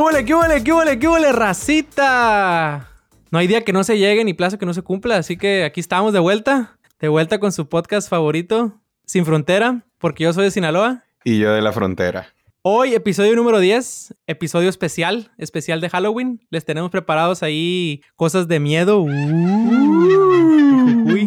¿Qué huele, qué huele, qué huele, qué huele, racita? No hay día que no se llegue ni plazo que no se cumpla, así que aquí estamos de vuelta. De vuelta con su podcast favorito, Sin Frontera, porque yo soy de Sinaloa. Y yo de la frontera. Hoy, episodio número 10, episodio especial, especial de Halloween. Les tenemos preparados ahí cosas de miedo. Uy.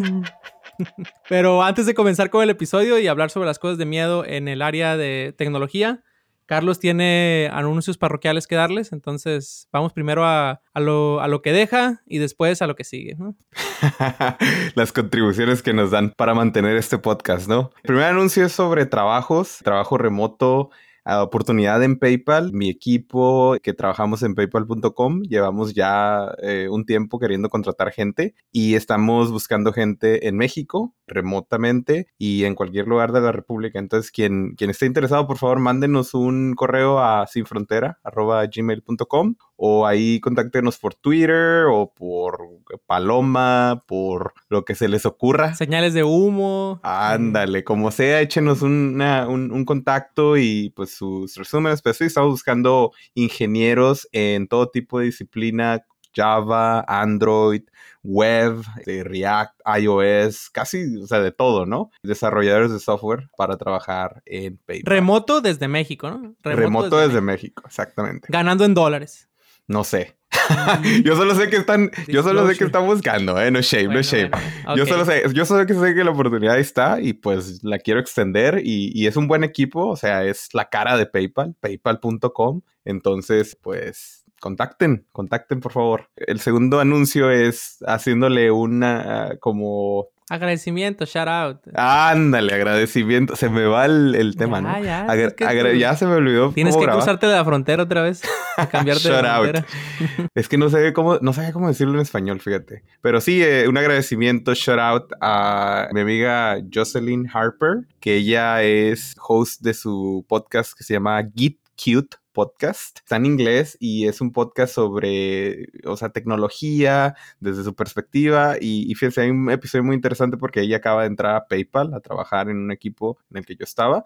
Pero antes de comenzar con el episodio y hablar sobre las cosas de miedo en el área de tecnología, Carlos tiene anuncios parroquiales que darles, entonces vamos primero a, a, lo, a lo, que deja y después a lo que sigue. ¿no? Las contribuciones que nos dan para mantener este podcast, ¿no? El primer anuncio es sobre trabajos, trabajo remoto oportunidad en PayPal. Mi equipo que trabajamos en paypal.com llevamos ya eh, un tiempo queriendo contratar gente y estamos buscando gente en México remotamente y en cualquier lugar de la República. Entonces, quien, quien esté interesado, por favor, mándenos un correo a sinfrontera.gmail.com o ahí contáctenos por Twitter o por Paloma, por lo que se les ocurra. Señales de humo. Ándale, como sea, échenos una, un, un contacto y pues sus resúmenes, pero sí estamos buscando ingenieros en todo tipo de disciplina, Java, Android, web, de React, iOS, casi, o sea, de todo, ¿no? Desarrolladores de software para trabajar en PayPal. Remoto desde México, ¿no? Remoto, Remoto desde, desde México. México, exactamente. Ganando en dólares. No sé. yo solo sé que están, yo solo sé que están buscando, eh, no shame, bueno, no shame. Bueno. Okay. Yo solo sé, yo solo que sé que la oportunidad está y pues la quiero extender y, y, es un buen equipo, o sea, es la cara de PayPal, paypal.com. Entonces, pues contacten, contacten por favor. El segundo anuncio es haciéndole una como Agradecimiento, shout out. Ándale, agradecimiento. Se me va el, el tema, ya, ¿no? Ya, Agra es que tú... ya se me olvidó. Tienes que cruzarte de la frontera otra vez. cambiarte shout de la out. frontera. es que no sé cómo, no sabía cómo decirlo en español, fíjate. Pero sí, eh, un agradecimiento, shout out a mi amiga Jocelyn Harper, que ella es host de su podcast que se llama Git Cute podcast. Está en inglés y es un podcast sobre, o sea, tecnología desde su perspectiva. Y, y fíjense, hay un episodio muy interesante porque ella acaba de entrar a PayPal a trabajar en un equipo en el que yo estaba.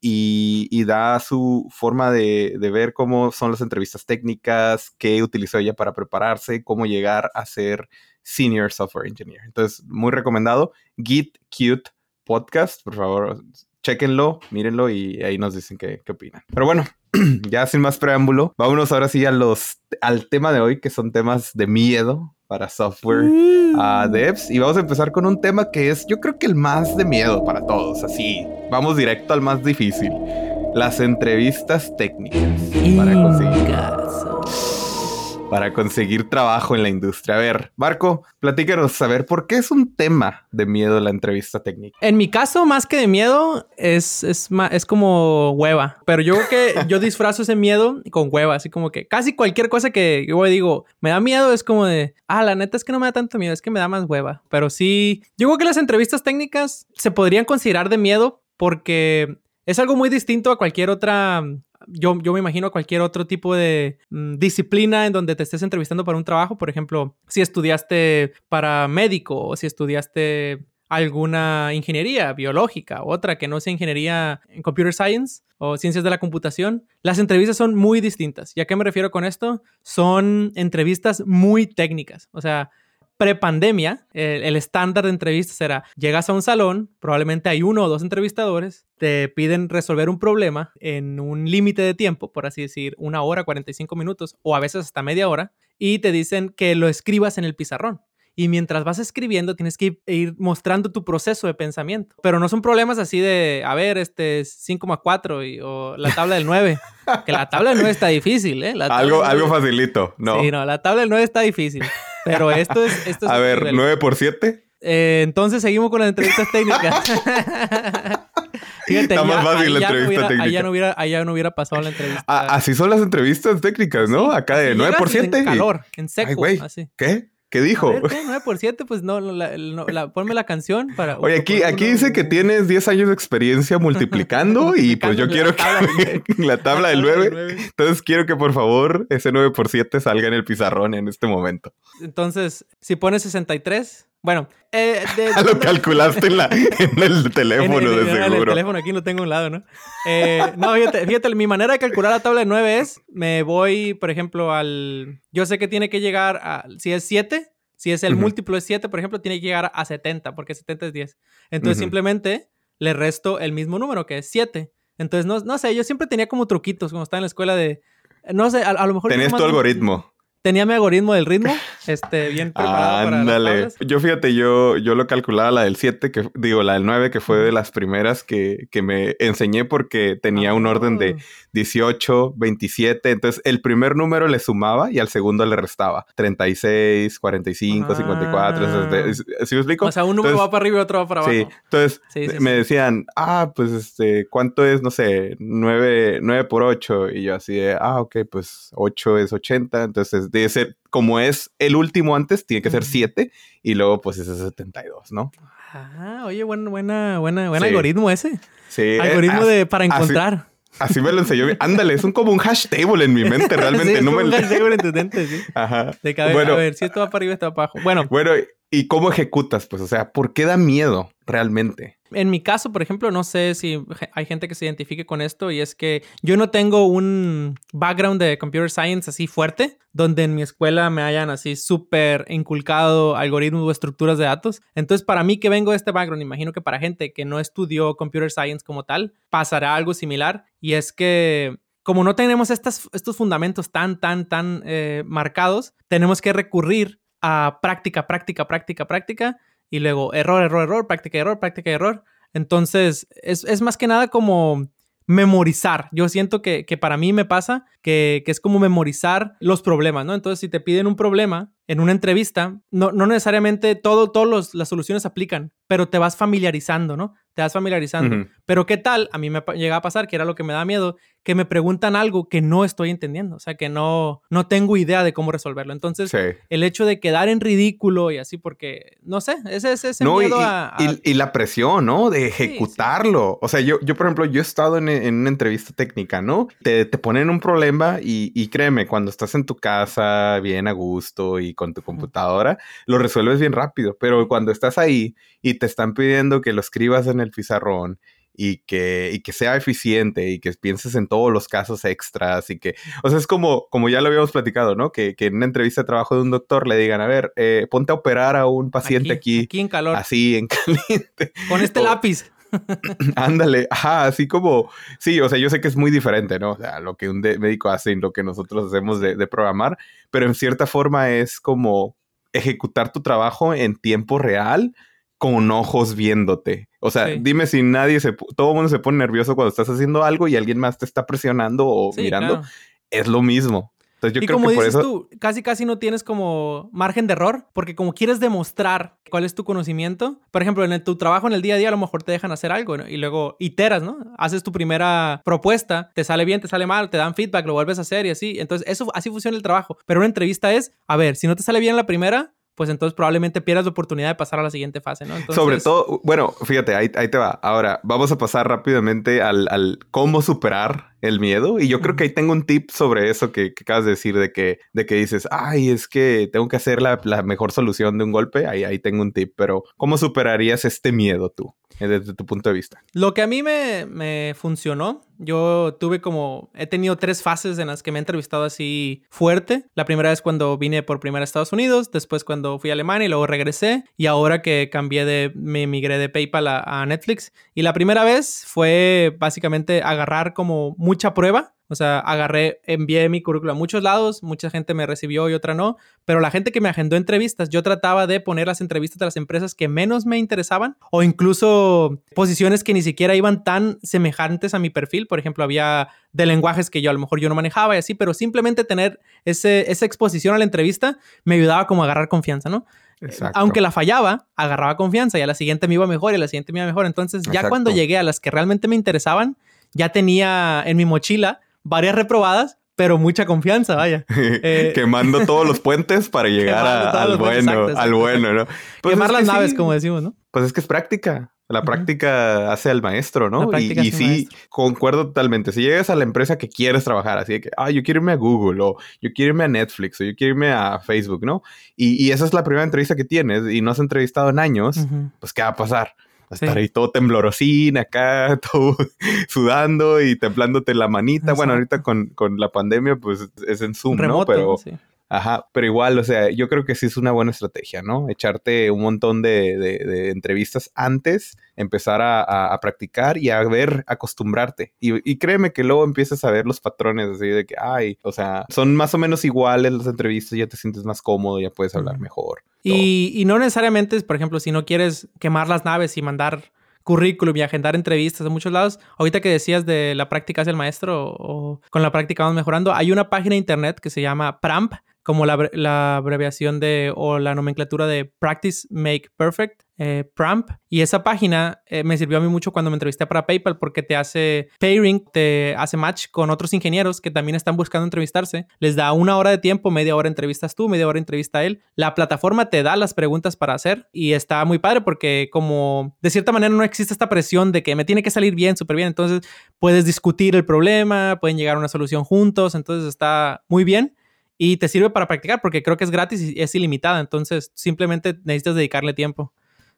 Y, da su forma de, ver cómo son las entrevistas técnicas, qué utilizó ella para prepararse, cómo llegar a ser Senior Software Engineer. Entonces, muy recomendado. Git Cute Podcast, por favor, chequenlo, mírenlo y ahí nos dicen qué, qué opinan. Pero bueno, ya sin más preámbulo, vámonos ahora sí a los, al tema de hoy, que son temas de miedo para software uh, devs. Y vamos a empezar con un tema que es, yo creo que el más de miedo para todos. Así, vamos directo al más difícil. Las entrevistas técnicas para conseguir, para conseguir trabajo en la industria. A ver, Marco, platícanos a ver por qué es un tema de miedo la entrevista técnica. En mi caso, más que de miedo, es, es, es como hueva. Pero yo creo que yo disfrazo ese miedo con hueva. Así como que casi cualquier cosa que yo digo, me da miedo, es como de, ah, la neta es que no me da tanto miedo, es que me da más hueva. Pero sí, yo creo que las entrevistas técnicas se podrían considerar de miedo porque es algo muy distinto a cualquier otra yo, yo, me imagino cualquier otro tipo de mm, disciplina en donde te estés entrevistando para un trabajo. Por ejemplo, si estudiaste para médico o si estudiaste alguna ingeniería biológica, otra que no sea ingeniería en computer science o ciencias de la computación, las entrevistas son muy distintas. ¿Y a qué me refiero con esto? Son entrevistas muy técnicas. O sea, prepandemia, el, el estándar de entrevistas era, llegas a un salón, probablemente hay uno o dos entrevistadores, te piden resolver un problema en un límite de tiempo, por así decir, una hora, 45 minutos, o a veces hasta media hora, y te dicen que lo escribas en el pizarrón. Y mientras vas escribiendo, tienes que ir mostrando tu proceso de pensamiento. Pero no son problemas así de, a ver, este 5,4 o la tabla del 9. que la tabla del 9 está difícil, ¿eh? algo, algo facilito, ¿no? Sí, no, la tabla del 9 está difícil. Pero esto es... Esto es a ver, 9 por 7. Eh, entonces seguimos con las entrevistas técnicas. Fíjate, Está más fácil la entrevista no hubiera, técnica. Allá no, hubiera, allá no hubiera pasado la entrevista. Ah, así son las entrevistas técnicas, ¿no? Acá de 9 por 7. En calor, en seco. Ay, güey. Así. ¿Qué? ¿Qué dijo? Ver, ¿qué? 9 por 7, pues no, la, la, la, ponme la canción para... Oye, aquí, aquí dice que tienes 10 años de experiencia multiplicando y pues yo quiero que la tabla del 9, entonces quiero que por favor ese 9 por 7 salga en el pizarrón en este momento. Entonces, si pones 63, Bueno, eh, lo calculaste en, la, en el teléfono, de seguro. En el teléfono aquí lo tengo a un lado, ¿no? Eh, no, fíjate, fíjate, mi manera de calcular la tabla de 9 es, me voy, por ejemplo, al... Yo sé que tiene que llegar a... Si es 7, si es el múltiplo de 7, por ejemplo, tiene que llegar a 70, porque 70 es 10. Entonces, simplemente le resto el mismo número, que es 7. Entonces, no, no sé, yo siempre tenía como truquitos, como estaba en la escuela de... No sé, a, lo mejor... Tenías tu algoritmo tenía mi algoritmo del ritmo, este, bien preparado Ándale. Yo fíjate, yo, yo lo calculaba la del 7, que digo, la del 9, que fue de las primeras que, que me enseñé porque tenía un orden de 18, 27. Entonces, el primer número le sumaba y al segundo le restaba. 36, 45, 54. ¿Sí me explico? O sea, un número va para arriba y otro va para abajo. Sí. Entonces, me decían, ah, pues, este, ¿cuánto es? No sé, 9, 9 por 8. Y yo así de, ah, ok, pues 8 es 80. Entonces, de ser, como es el último antes, tiene que ser 7 y luego pues ese es 72, ¿no? Ah, oye, buen, buena, buena, buen algoritmo ese. Sí. Eh, algoritmo de, para encontrar. Así, me lo enseñó. Ándale, es un, como un hash table en mi mente, realmente. sí, no me... un hash table en tu mente, sí. Ajá. De cabeza, bueno, a ver, si esto va para arriba, esto va para abajo. Bueno. Bueno, ¿y cómo ejecutas? Pues, o sea, ¿por qué da miedo realmente? En mi caso, por ejemplo, no sé si hay gente que se identifique con esto y es que yo no tengo un background de computer science así fuerte, donde en mi escuela me hayan así súper inculcado algoritmos o estructuras de datos. Entonces, para mí que vengo de este background, imagino que para gente que no estudió computer science como tal, pasará algo similar y es que como no tenemos estas, estos fundamentos tan, tan, tan eh, marcados, tenemos que recurrir a práctica, práctica, práctica, práctica y luego error, error, error, práctica, error, práctica, error. Entonces, es, es más que nada como memorizar. Yo siento que, que para mí me pasa que, que, es como memorizar los problemas, ¿no? Entonces, si te piden un problema en una entrevista, no, no necesariamente todo, todas las soluciones aplican, pero te vas familiarizando, ¿no? Te vas familiarizando. Pero ¿qué tal? A mí me llega a pasar, que era lo que me da miedo, que me preguntan algo que no estoy entendiendo, o sea, que no, no tengo idea de cómo resolverlo. Entonces, el hecho de quedar en ridículo y así, porque, no sé, ese es ese miedo y, a, Y, la presión, ¿no? De ejecutarlo. O sea, yo, yo, por ejemplo, yo he estado en, una entrevista técnica, ¿no? Te, te ponen un problema y, y, créeme, cuando estás en tu casa, bien a gusto y con tu computadora, lo resuelves bien rápido, pero cuando estás ahí y te están pidiendo que lo escribas en el pizarrón y que, y que sea eficiente y que pienses en todos los casos extras y que, o sea, es como, como ya lo habíamos platicado, ¿no? Que, que en una entrevista de trabajo de un doctor le digan, a ver, eh, ponte a operar a un paciente aquí, aquí. en calor. Así, en caliente. Con este lápiz. Ándale, ajá, así como, sí, o sea, yo sé que es muy diferente, ¿no? O sea, lo que un médico hace y lo que nosotros hacemos de, de programar, pero en cierta forma es como ejecutar tu trabajo en tiempo real con ojos viéndote. O sea, dime si nadie se... Todo el mundo se pone nervioso cuando estás haciendo algo y alguien más te está presionando o mirando. Es lo mismo. Entonces yo y creo como que por dices eso... tú, casi casi no tienes como margen de error, porque como quieres demostrar cuál es tu conocimiento, por ejemplo, en tu trabajo en el día a día a lo mejor te dejan hacer algo y luego iteras, ¿no? Haces tu primera propuesta, te sale bien, te sale mal, te dan feedback, lo vuelves a hacer y así. Entonces, eso así funciona el trabajo. Pero una entrevista es, a ver, si no te sale bien la primera, pues entonces probablemente pierdas la oportunidad de pasar a la siguiente fase, ¿no? Sobre todo, bueno, fíjate, ahí, ahí, te va. Ahora, vamos a pasar rápidamente al, al cómo superar el miedo. Y yo creo que ahí tengo un tip sobre eso que, acabas de decir, de que, de que dices, ay, es que tengo que hacer la, la, mejor solución de un golpe. Ahí, ahí tengo un tip, pero ¿cómo superarías este miedo tú, eh, desde tu punto de vista? Lo que a mí me, me funcionó yo tuve como, he tenido tres fases en las que me he entrevistado así fuerte. La primera vez cuando vine por primera a Estados Unidos, después cuando fui a Alemania y luego regresé y ahora que cambié de, me migré de PayPal a, a Netflix. Y la primera vez fue básicamente agarrar como mucha prueba o sea, agarré, envié mi currículum a muchos lados, mucha gente me recibió y otra no, pero la gente que me agendó entrevistas, yo trataba de poner las entrevistas de las empresas que menos me interesaban o incluso posiciones que ni siquiera iban tan semejantes a mi perfil. Por ejemplo, había de lenguajes que yo a lo mejor yo no manejaba y así, pero simplemente tener ese, esa exposición a la entrevista me ayudaba como a agarrar confianza, ¿no? Exacto. Aunque la fallaba, agarraba confianza y a la siguiente me iba mejor y a la siguiente me iba mejor. Entonces, ya cuando llegué a las que realmente me interesaban, ya tenía en mi mochila varias reprobadas, pero mucha confianza, vaya. Eh, Quemando todos los puentes para llegar al bueno, al bueno, ¿no? Pues Quemar las naves, como decimos, ¿no? Pues es que es práctica. La práctica hace al maestro, ¿no? Y, y sí, concuerdo totalmente. Si llegas a la empresa que quieres trabajar, así de que, ah, yo quiero irme a Google, o yo quiero irme a Netflix, o yo quiero irme a Facebook, ¿no? Y, y esa es la primera entrevista que tienes y no has entrevistado en años, pues, ¿qué va a pasar? a estar ahí todo temblorosín acá, todo sudando y templándote la manita. Bueno, ahorita con, con, la pandemia, pues es en Zoom, ¿no? Pero, Ajá, pero igual, o sea, yo creo que sí es una buena estrategia, ¿no? Echarte un montón de, de, entrevistas antes, empezar a, a, practicar y a ver, acostumbrarte. Y, y, créeme que luego empiezas a ver los patrones así de que, ay, o sea, son más o menos iguales las entrevistas, ya te sientes más cómodo, ya puedes hablar mejor. Y, y, no necesariamente, por ejemplo, si no quieres quemar las naves y mandar currículum y agendar entrevistas a muchos lados. Ahorita que decías de la práctica hacia el maestro o con la práctica vamos mejorando, hay una página de internet que se llama PRAMP, como la, la, abreviación de o la nomenclatura de Practice Make Perfect, eh, PRAMP. Y esa página eh, me sirvió a mí mucho cuando me entrevisté para PayPal porque te hace pairing, te hace match con otros ingenieros que también están buscando entrevistarse. Les da una hora de tiempo, media hora entrevistas tú, media hora entrevista él. La plataforma te da las preguntas para hacer y está muy padre porque como de cierta manera no existe esta presión de que me tiene que salir bien, súper bien. Entonces puedes discutir el problema, pueden llegar a una solución juntos. Entonces está muy bien y te sirve para practicar porque creo que es gratis y es ilimitada. Entonces, simplemente necesitas dedicarle tiempo.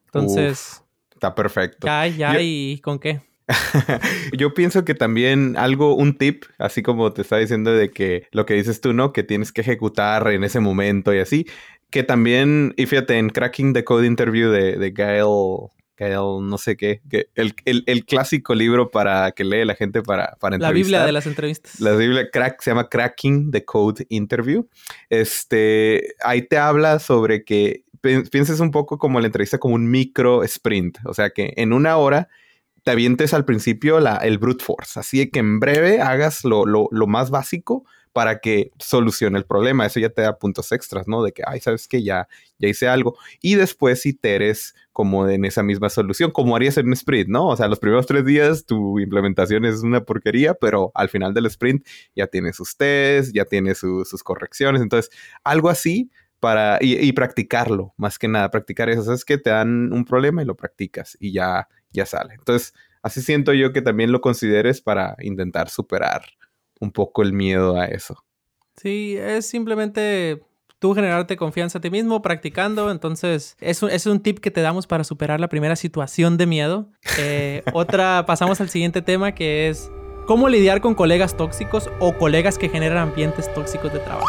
Entonces. está perfecto. Ya, ya, ¿y con qué? Yo pienso que también algo, un tip, así como te está diciendo de que lo que dices tú, ¿no? Que tienes que ejecutar en ese momento y así. Que también, y fíjate, en Cracking the Code Interview de, de Gail no sé qué, el, clásico libro para que lee la gente para, para La Biblia de las entrevistas. La Biblia crack, se llama Cracking the Code Interview. Este, ahí te habla sobre que pienses un poco como la entrevista como un micro sprint, o sea que en una hora te avientes al principio la, el brute force, así que en breve hagas lo, lo, lo más básico para que solucione el problema. Eso ya te da puntos extras, ¿no? De que, ay, sabes que ya, ya hice algo. Y después iteres como en esa misma solución, como harías en un sprint, ¿no? O sea, los primeros tres días tu implementación es una porquería, pero al final del sprint ya tiene sus tests, ya tiene sus correcciones. Entonces, algo así para, y, practicarlo, más que nada, practicar eso. Es que te dan un problema y lo practicas y ya, ya sale. Entonces, así siento yo que también lo consideres para intentar superar un poco el miedo a eso. Sí, es simplemente tú generarte confianza a ti mismo practicando. Entonces, es un, es un tip que te damos para superar la primera situación de miedo. Eh, otra, pasamos al siguiente tema que es cómo lidiar con colegas tóxicos o colegas que generan ambientes tóxicos de trabajo.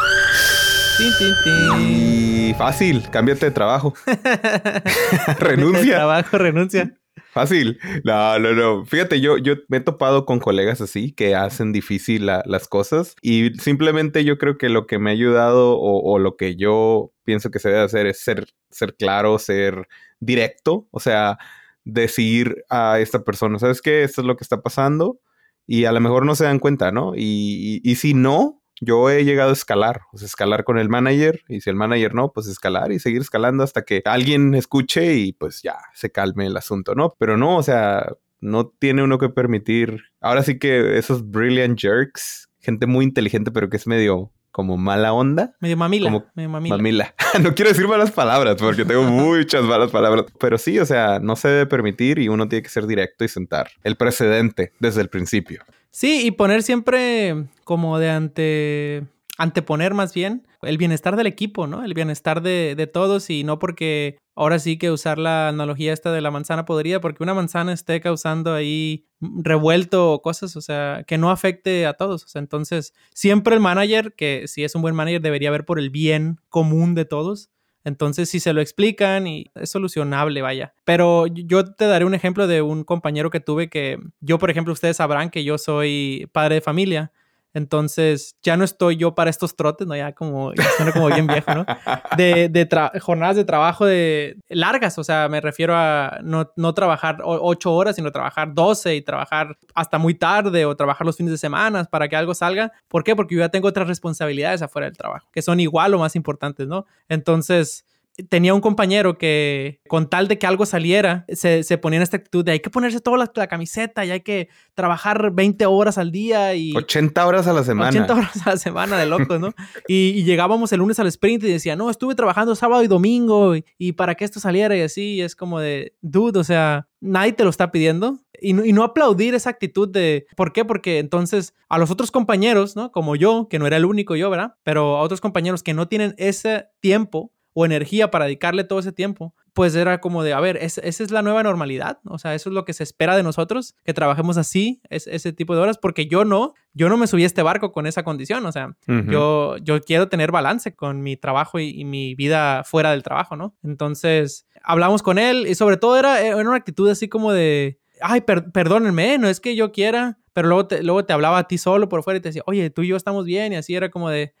Y fácil, cámbiate de trabajo. renuncia. De trabajo, renuncia. Fácil. No, no, no. Fíjate, yo, yo me he topado con colegas así que hacen difícil las cosas y simplemente yo creo que lo que me ha ayudado o, lo que yo pienso que se debe hacer es ser, ser claro, ser directo, o sea, decir a esta persona, ¿sabes qué? Esto es lo que está pasando y a lo mejor no se dan cuenta, ¿no? y, y si no, yo he llegado a escalar, o sea, escalar con el manager y si el manager no, pues escalar y seguir escalando hasta que alguien escuche y pues ya se calme el asunto, ¿no? Pero no, o sea, no tiene uno que permitir. Ahora sí que esos brilliant jerks, gente muy inteligente pero que es medio como mala onda. Medio mamila. Como medio mamila. mamila. no quiero decir malas palabras porque tengo muchas malas palabras. Pero sí, o sea, no se debe permitir y uno tiene que ser directo y sentar el precedente desde el principio. Sí, y poner siempre como de ante anteponer más bien el bienestar del equipo, ¿no? El bienestar de, todos y no porque ahora sí que usar la analogía esta de la manzana podría, porque una manzana esté causando ahí revuelto o cosas, o sea, que no afecte a todos. O sea, entonces, siempre el manager, que si es un buen manager, debería ver por el bien común de todos entonces, si se lo explican y es solucionable, vaya. Pero yo te daré un ejemplo de un compañero que tuve que yo, por ejemplo, ustedes sabrán que yo soy padre de familia entonces, ya no estoy yo para estos trotes, ¿no? Ya como, ya suena como bien viejo, ¿no? De, de jornadas de trabajo de largas, o sea, me refiero a no, no trabajar ocho horas, sino trabajar doce y trabajar hasta muy tarde o trabajar los fines de semana para que algo salga. ¿Por qué? Porque yo ya tengo otras responsabilidades afuera del trabajo, que son igual o más importantes, ¿no? Entonces, tenía un compañero que con tal de que algo saliera, se, se ponía en esta actitud de hay que ponerse toda la, camiseta y hay que trabajar 20 horas al día y... 80 horas a la semana. 80 horas a la semana de locos, ¿no? y, llegábamos el lunes al sprint y decía, no, estuve trabajando sábado y domingo y, para que esto saliera y así, es como de, dude, o sea, nadie te lo está pidiendo. Y no, y no, aplaudir esa actitud de, ¿por qué? Porque entonces a los otros compañeros, ¿no? Como yo, que no era el único yo, ¿verdad? Pero a otros compañeros que no tienen ese tiempo o energía para dedicarle todo ese tiempo, pues era como de, a ver, esa es la nueva normalidad, o sea, eso es lo que se espera de nosotros, que trabajemos así, es, ese tipo de horas, porque yo no, yo no me subí a este barco con esa condición, o sea, yo, yo quiero tener balance con mi trabajo y, mi vida fuera del trabajo, ¿no? Entonces, hablamos con él y sobre todo era, era una actitud así como de, ay, perdónenme, no es que yo quiera, pero luego te, luego te hablaba a ti solo por fuera y te decía, oye, tú y yo estamos bien, y así era como de,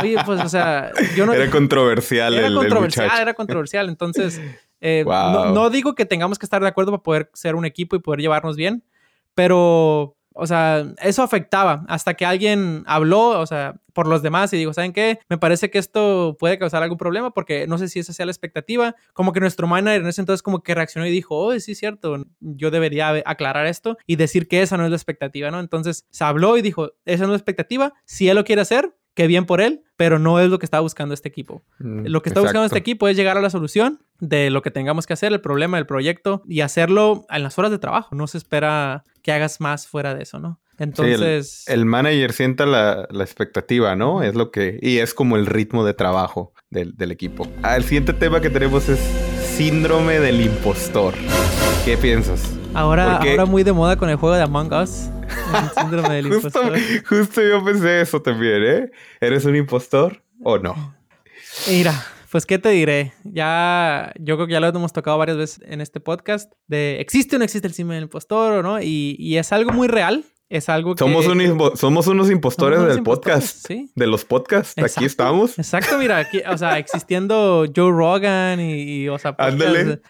oye, pues, o sea, yo no... Era controversial. Era controversial, era controversial. Entonces, eh, no, no, digo que tengamos que estar de acuerdo para poder ser un equipo y poder llevarnos bien, pero o sea, eso afectaba hasta que alguien habló, o sea, por los demás y digo, ¿saben qué? Me parece que esto puede causar algún problema porque no sé si esa sea la expectativa. Como que nuestro manager en ese entonces como que reaccionó y dijo, oh, sí cierto, yo debería aclarar esto y decir que esa no es la expectativa, ¿no? Entonces se habló y dijo, esa no es la expectativa, si él lo quiere hacer, qué bien por él, pero no es lo que está buscando este equipo. Mm, lo que está buscando este equipo es llegar a la solución de lo que tengamos que hacer, el problema del proyecto y hacerlo en las horas de trabajo. No se espera que hagas más fuera de eso, ¿no? Entonces... el, manager sienta la, expectativa, ¿no? Es lo que... Y es como el ritmo de trabajo del, equipo. Ah, el siguiente tema que tenemos es síndrome del impostor. ¿Qué piensas? Ahora, ahora muy de moda con el juego de Among Us. El síndrome del impostor. Justo yo pensé eso también, ¿eh? ¿Eres un impostor o no? Mira, pues, ¿qué te diré? Ya, yo creo que ya lo hemos tocado varias veces en este podcast, de existe o no existe el síndrome del impostor, ¿no? Y, y es algo muy real, es algo que... Somos, somos unos impostores del podcast. ¿sí? De los podcasts. Aquí estamos. Exacto, mira, aquí, o sea, existiendo Joe Rogan y, o sea,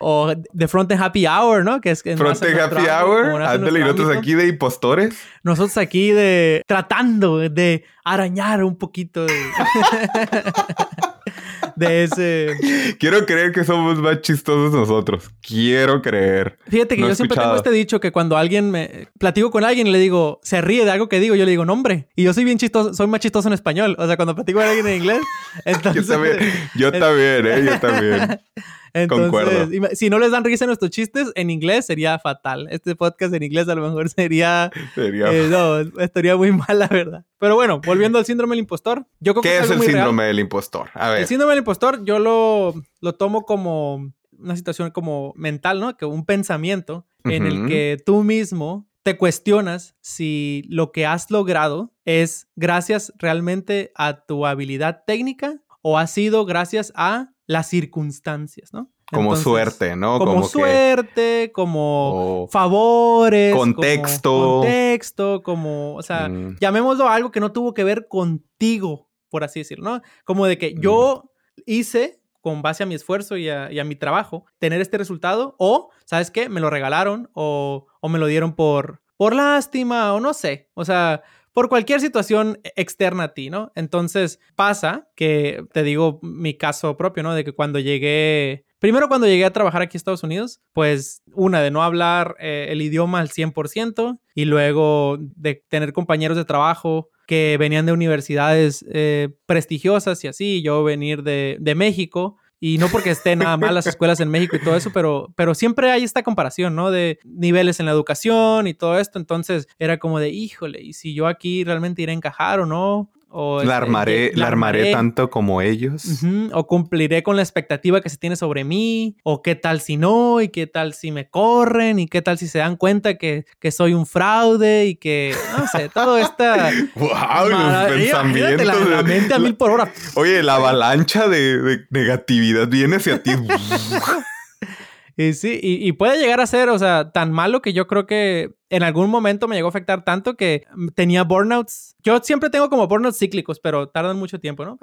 o The Front Happy Hour, ¿no? Que es Front Happy Hour. Ándale, y nosotros aquí de impostores. Nosotros aquí de tratando de arañar un poquito de... de ese. Quiero creer que somos más chistosos nosotros. Quiero creer. Fíjate que yo siempre tengo este dicho que cuando alguien me platico con alguien y le digo, se ríe de algo que digo, yo le digo nombre. Y yo soy bien chistoso, soy más chistoso en español. O sea, cuando platico con alguien en inglés, entonces. Yo también, yo también, ¿eh? Yo también. Entonces, si no les dan risa nuestros chistes, en inglés sería fatal. Este podcast en inglés a lo mejor sería. Sería. Eh, no, estaría muy mal, la verdad. Pero bueno, volviendo al síndrome del impostor. Yo creo ¿Qué que es, el síndrome del impostor? A ver. El síndrome del impostor, yo lo, lo tomo como una situación como mental, ¿no? Que un pensamiento en el que tú mismo te cuestionas si lo que has logrado es gracias realmente a tu habilidad técnica o ha sido gracias a las circunstancias, ¿no? Como suerte, ¿no? Como, suerte, como favores. Contexto. Como contexto, como, o sea, mm. llamémoslo algo que no tuvo que ver contigo, por así decirlo, ¿no? Como de que yo mm. hice, con base a mi esfuerzo y a, mi trabajo, tener este resultado, o, ¿sabes qué? Me lo regalaron o, o me lo dieron por, por lástima, o no sé. O sea, por cualquier situación externa a ti, ¿no? Entonces pasa que, te digo mi caso propio, ¿no? De que cuando llegué, primero cuando llegué a trabajar aquí en Estados Unidos, pues una de no hablar eh, el idioma al 100% y luego de tener compañeros de trabajo que venían de universidades eh, prestigiosas y así, yo venir de, de México y no porque esté nada mal las escuelas en México y todo eso, pero, pero siempre hay esta comparación, ¿no? De niveles en la educación y todo esto. Entonces era como de, híjole, ¿y si yo aquí realmente iré a encajar o no? O la, este, armaré, la, armaré, tanto como ellos. O cumpliré con la expectativa que se tiene sobre mí. O qué tal si no. Y qué tal si me corren. Y qué tal si se dan cuenta que, que soy un fraude. Y que, no sé, todo esta... ¡Wow! Los pensamientos. La, la, mente a mil por hora. Oye, la avalancha de, de negatividad viene hacia ti. Y sí, y, puede llegar a ser, o sea, tan malo que yo creo que en algún momento me llegó a afectar tanto que tenía burnouts. Yo siempre tengo como burnouts cíclicos, pero tardan mucho tiempo, ¿no?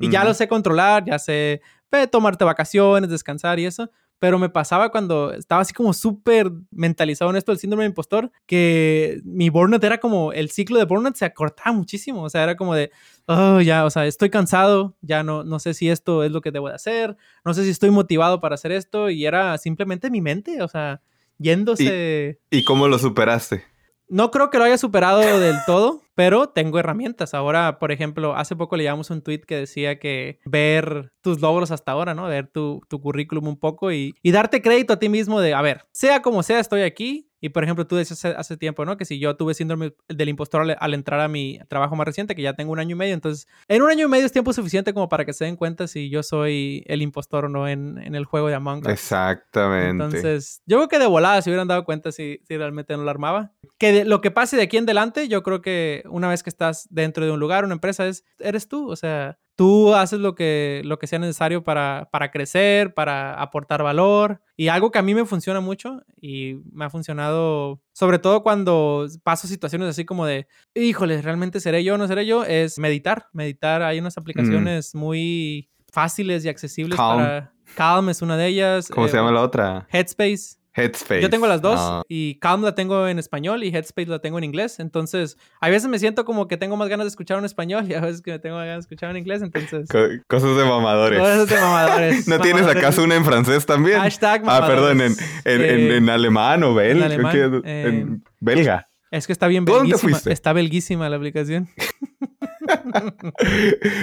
Y ya lo sé controlar, ya sé tomarte vacaciones, descansar y eso pero me pasaba cuando estaba así como súper mentalizado en esto del síndrome del impostor, que mi burnout era como, el ciclo de burnout se acortaba muchísimo, o sea, era como de, oh, ya, o sea, estoy cansado, ya no, no sé si esto es lo que debo de hacer, no sé si estoy motivado para hacer esto, y era simplemente mi mente, o sea, yéndose... ¿Y, ¿y cómo lo superaste? No creo que lo haya superado del todo, pero tengo herramientas. Ahora, por ejemplo, hace poco leíamos un tweet que decía que ver tus logros hasta ahora, ¿no? Ver tu, currículum un poco y, y darte crédito a ti mismo de, a ver, sea como sea, estoy aquí, y por ejemplo, tú decías hace, tiempo, ¿no? Que si yo tuve síndrome del impostor al, entrar a mi trabajo más reciente, que ya tengo un año y medio, entonces en un año y medio es tiempo suficiente como para que se den cuenta si yo soy el impostor o no en, en el juego de Among Us. Exactamente. Entonces, yo creo que de volada se hubieran dado cuenta si, si realmente no lo armaba. Que lo que pase de aquí en adelante, yo creo que una vez que estás dentro de un lugar, una empresa, es, eres tú. O sea, tú haces lo que, lo que sea necesario para, para crecer, para aportar valor. Y algo que a mí me funciona mucho y me ha funcionado, sobre todo cuando paso situaciones así como de, híjole, ¿realmente seré yo o no seré yo? Es meditar. Meditar, hay unas mm. aplicaciones muy fáciles y accesibles para... Calm es una de ellas. ¿Cómo se llama eh, la otra? Headspace. Headspace. Yo tengo las dos ah. y Calm la tengo en español y Headspace la tengo en inglés. Entonces, a veces me siento como que tengo más ganas de escuchar en español y a veces que me tengo ganas de escuchar en inglés. Entonces, cosas de mamadores. Cosas de mamadores. ¿No tienes acaso una en francés también? Hashtag Ah, perdón, en, en, eh, alemán o bel, en, eh, belga. Es que está bien belguísima. Está belguísima la aplicación.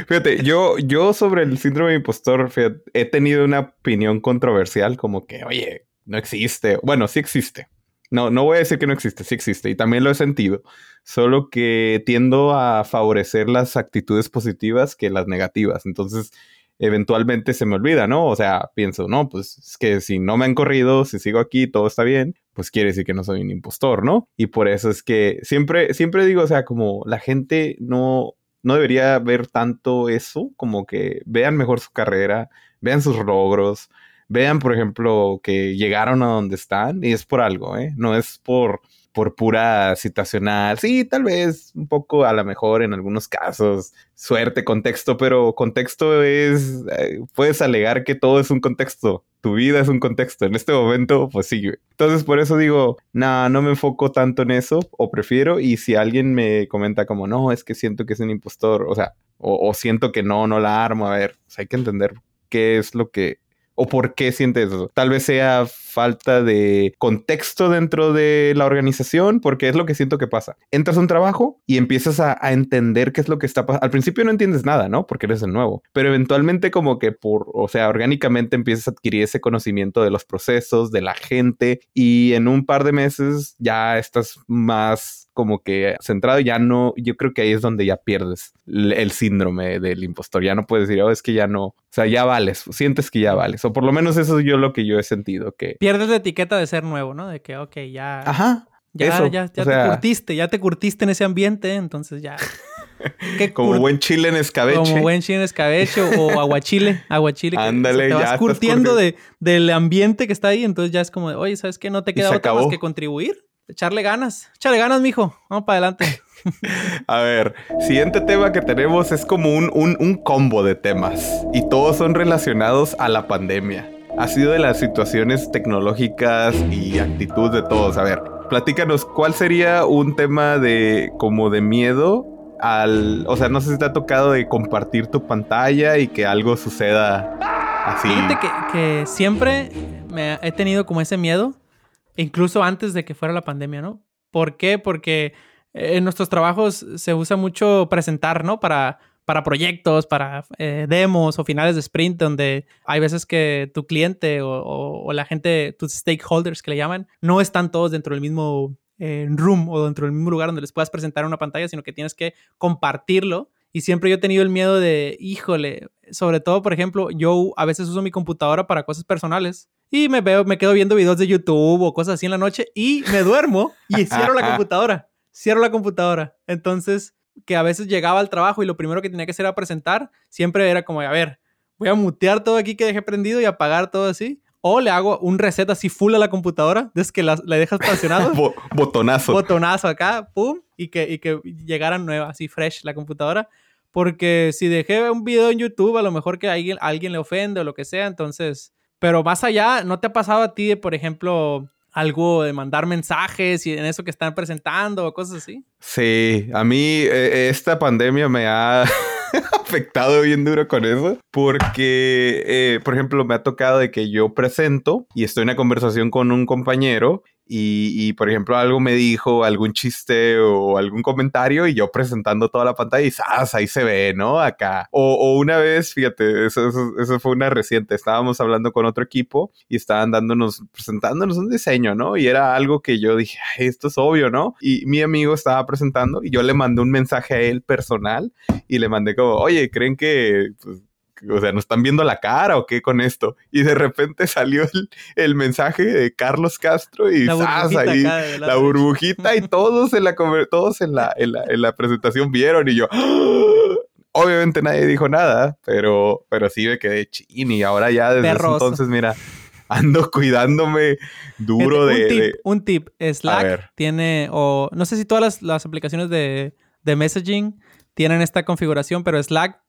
fíjate, yo, yo sobre el síndrome de impostor he tenido una opinión controversial como que, oye, no existe. Bueno, sí existe. No, no voy a decir que no existe, sí existe. Y también lo he sentido. Solo que tiendo a favorecer las actitudes positivas que las negativas. Entonces, eventualmente se me olvida, ¿no? O sea, pienso, no, pues es que si no me han corrido, si sigo aquí, todo está bien, pues quiere decir que no soy un impostor, ¿no? Y por eso es que siempre, siempre digo, o sea, como la gente no, no debería ver tanto eso, como que vean mejor su carrera, vean sus logros, vean, por ejemplo, que llegaron a donde están y es por algo, ¿eh? No es por, por pura situacional. Sí, tal vez un poco a lo mejor en algunos casos, suerte, contexto, pero contexto es, eh, puedes alegar que todo es un contexto. Tu vida es un contexto. En este momento, pues sí. Entonces, por eso digo, no, no me enfoco tanto en eso, o prefiero, y si alguien me comenta como, no, es que siento que es un impostor, o sea, o, o siento que no, no la armo, a ver, pues hay que entender qué es lo que o por qué sientes eso. Tal vez sea falta de contexto dentro de la organización, porque es lo que siento que pasa. Entras a un trabajo y empiezas a, entender qué es lo que está pasando. Al principio no entiendes nada, ¿no? Porque eres el nuevo, pero eventualmente como que por, o sea, orgánicamente empiezas a adquirir ese conocimiento de los procesos, de la gente y en un par de meses ya estás más como que centrado, ya no, yo creo que ahí es donde ya pierdes el síndrome del impostor. Ya no puedes decir, oh, es que ya no, o sea, ya vales, sientes que ya vales. O por lo menos eso es yo lo que yo he sentido, que... Pierdes la etiqueta de ser nuevo, ¿no? De que, ok, ya... Ajá. Ya, ya, ya te curtiste, ya te curtiste en ese ambiente, entonces ya... como buen chile en escabeche. Como buen chile en escabeche o aguachile. Aguachile. Ándale, te vas curtiendo de, del ambiente que está ahí. Entonces ya es como de, oye, ¿sabes qué? No te queda otra más que contribuir echarle ganas. Echarle ganas, mijo. Vamos para adelante. A ver, siguiente tema que tenemos es como un, un, combo de temas y todos son relacionados a la pandemia. Ha sido de las situaciones tecnológicas y actitud de todos. A ver, platícanos, ¿cuál sería un tema de como de miedo al, o sea, no sé si te ha tocado de compartir tu pantalla y que algo suceda así? Fíjate que, que siempre me he tenido como ese miedo incluso antes de que fuera la pandemia, ¿no? ¿Por qué? Porque en nuestros trabajos se usa mucho presentar, ¿no? Para, para proyectos, para eh, demos o finales de sprint, donde hay veces que tu cliente o, la gente, tus stakeholders que le llaman, no están todos dentro del mismo eh, room o dentro del mismo lugar donde les puedas presentar una pantalla, sino que tienes que compartirlo. Y siempre yo he tenido el miedo de, híjole, sobre todo, por ejemplo, yo a veces uso mi computadora para cosas personales y me veo, me quedo viendo videos de YouTube o cosas así en la noche y me duermo y cierro la computadora. Cierro la computadora. Entonces, que a veces llegaba al trabajo y lo primero que tenía que hacer era presentar, siempre era como, a ver, voy a mutear todo aquí que dejé prendido y apagar todo así. O le hago un reset así full a la computadora, desde que la, dejas presionado. botonazo. Botonazo acá, pum, y que, y que llegara nueva, así fresh la computadora. Porque si dejé un video en YouTube, a lo mejor que alguien, alguien le ofende o lo que sea, entonces pero más allá, ¿no te ha pasado a ti, por ejemplo, algo de mandar mensajes y en eso que están presentando o cosas así? Sí, a mí eh, esta pandemia me ha afectado bien duro con eso, porque, eh, por ejemplo, me ha tocado de que yo presento y estoy en una conversación con un compañero y, por ejemplo algo me dijo, algún chiste o algún comentario y yo presentando toda la pantalla y ¡zas! ahí se ve, ¿no? Acá. O, una vez, fíjate, eso, eso, eso, fue una reciente, estábamos hablando con otro equipo y estaban dándonos, presentándonos un diseño, ¿no? Y era algo que yo dije, esto es obvio, ¿no? Y mi amigo estaba presentando y yo le mandé un mensaje a él personal y le mandé como, oye, ¿creen que... Pues, o sea, ¿nos están viendo la cara o qué con esto? Y de repente salió el, el mensaje de Carlos Castro y La ¡zas! ahí la burbujita y todos en la todos en la, en la, en la presentación vieron y yo obviamente nadie dijo nada, pero, pero sí me quedé chin y ahora ya desde ese entonces, mira, ando cuidándome duro Fíjate, de, un tip, de- un tip. Slack tiene, o no sé si todas las, las aplicaciones de, de messaging tienen esta configuración, pero Slack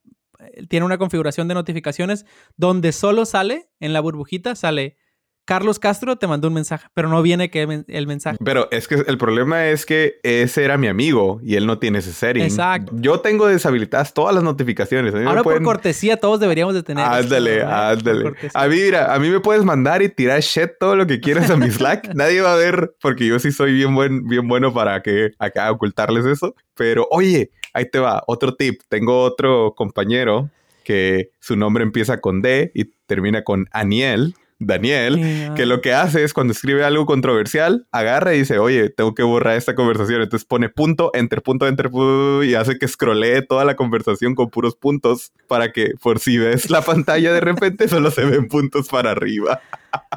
tiene una configuración de notificaciones donde solo sale, en la burbujita, sale Carlos Castro te mandó un mensaje, pero no viene que men- el mensaje. Pero es que el problema es que ese era mi amigo y él no tiene ese setting. Exacto. Yo tengo deshabilitadas todas las notificaciones. A mí Ahora pueden- por cortesía todos deberíamos de tener. Ándale, ándale. A mí, mira, a mí me puedes mandar y tirar shit todo lo que quieras a mi Slack. Nadie va a ver porque yo sí soy bien, buen, bien bueno para que acá ocultarles eso. Pero oye, ahí te va, otro tip. Tengo otro compañero que su nombre empieza con D y termina con Aniel. Daniel, Sí, ah. que lo que hace es cuando escribe algo controversial, agarra y dice, oye, tengo que borrar esta conversación. Entonces pone punto, enter, punto, enter, pu- y hace que scrollee toda la conversación con puros puntos para que por si ves la pantalla de repente solo se ven puntos para arriba.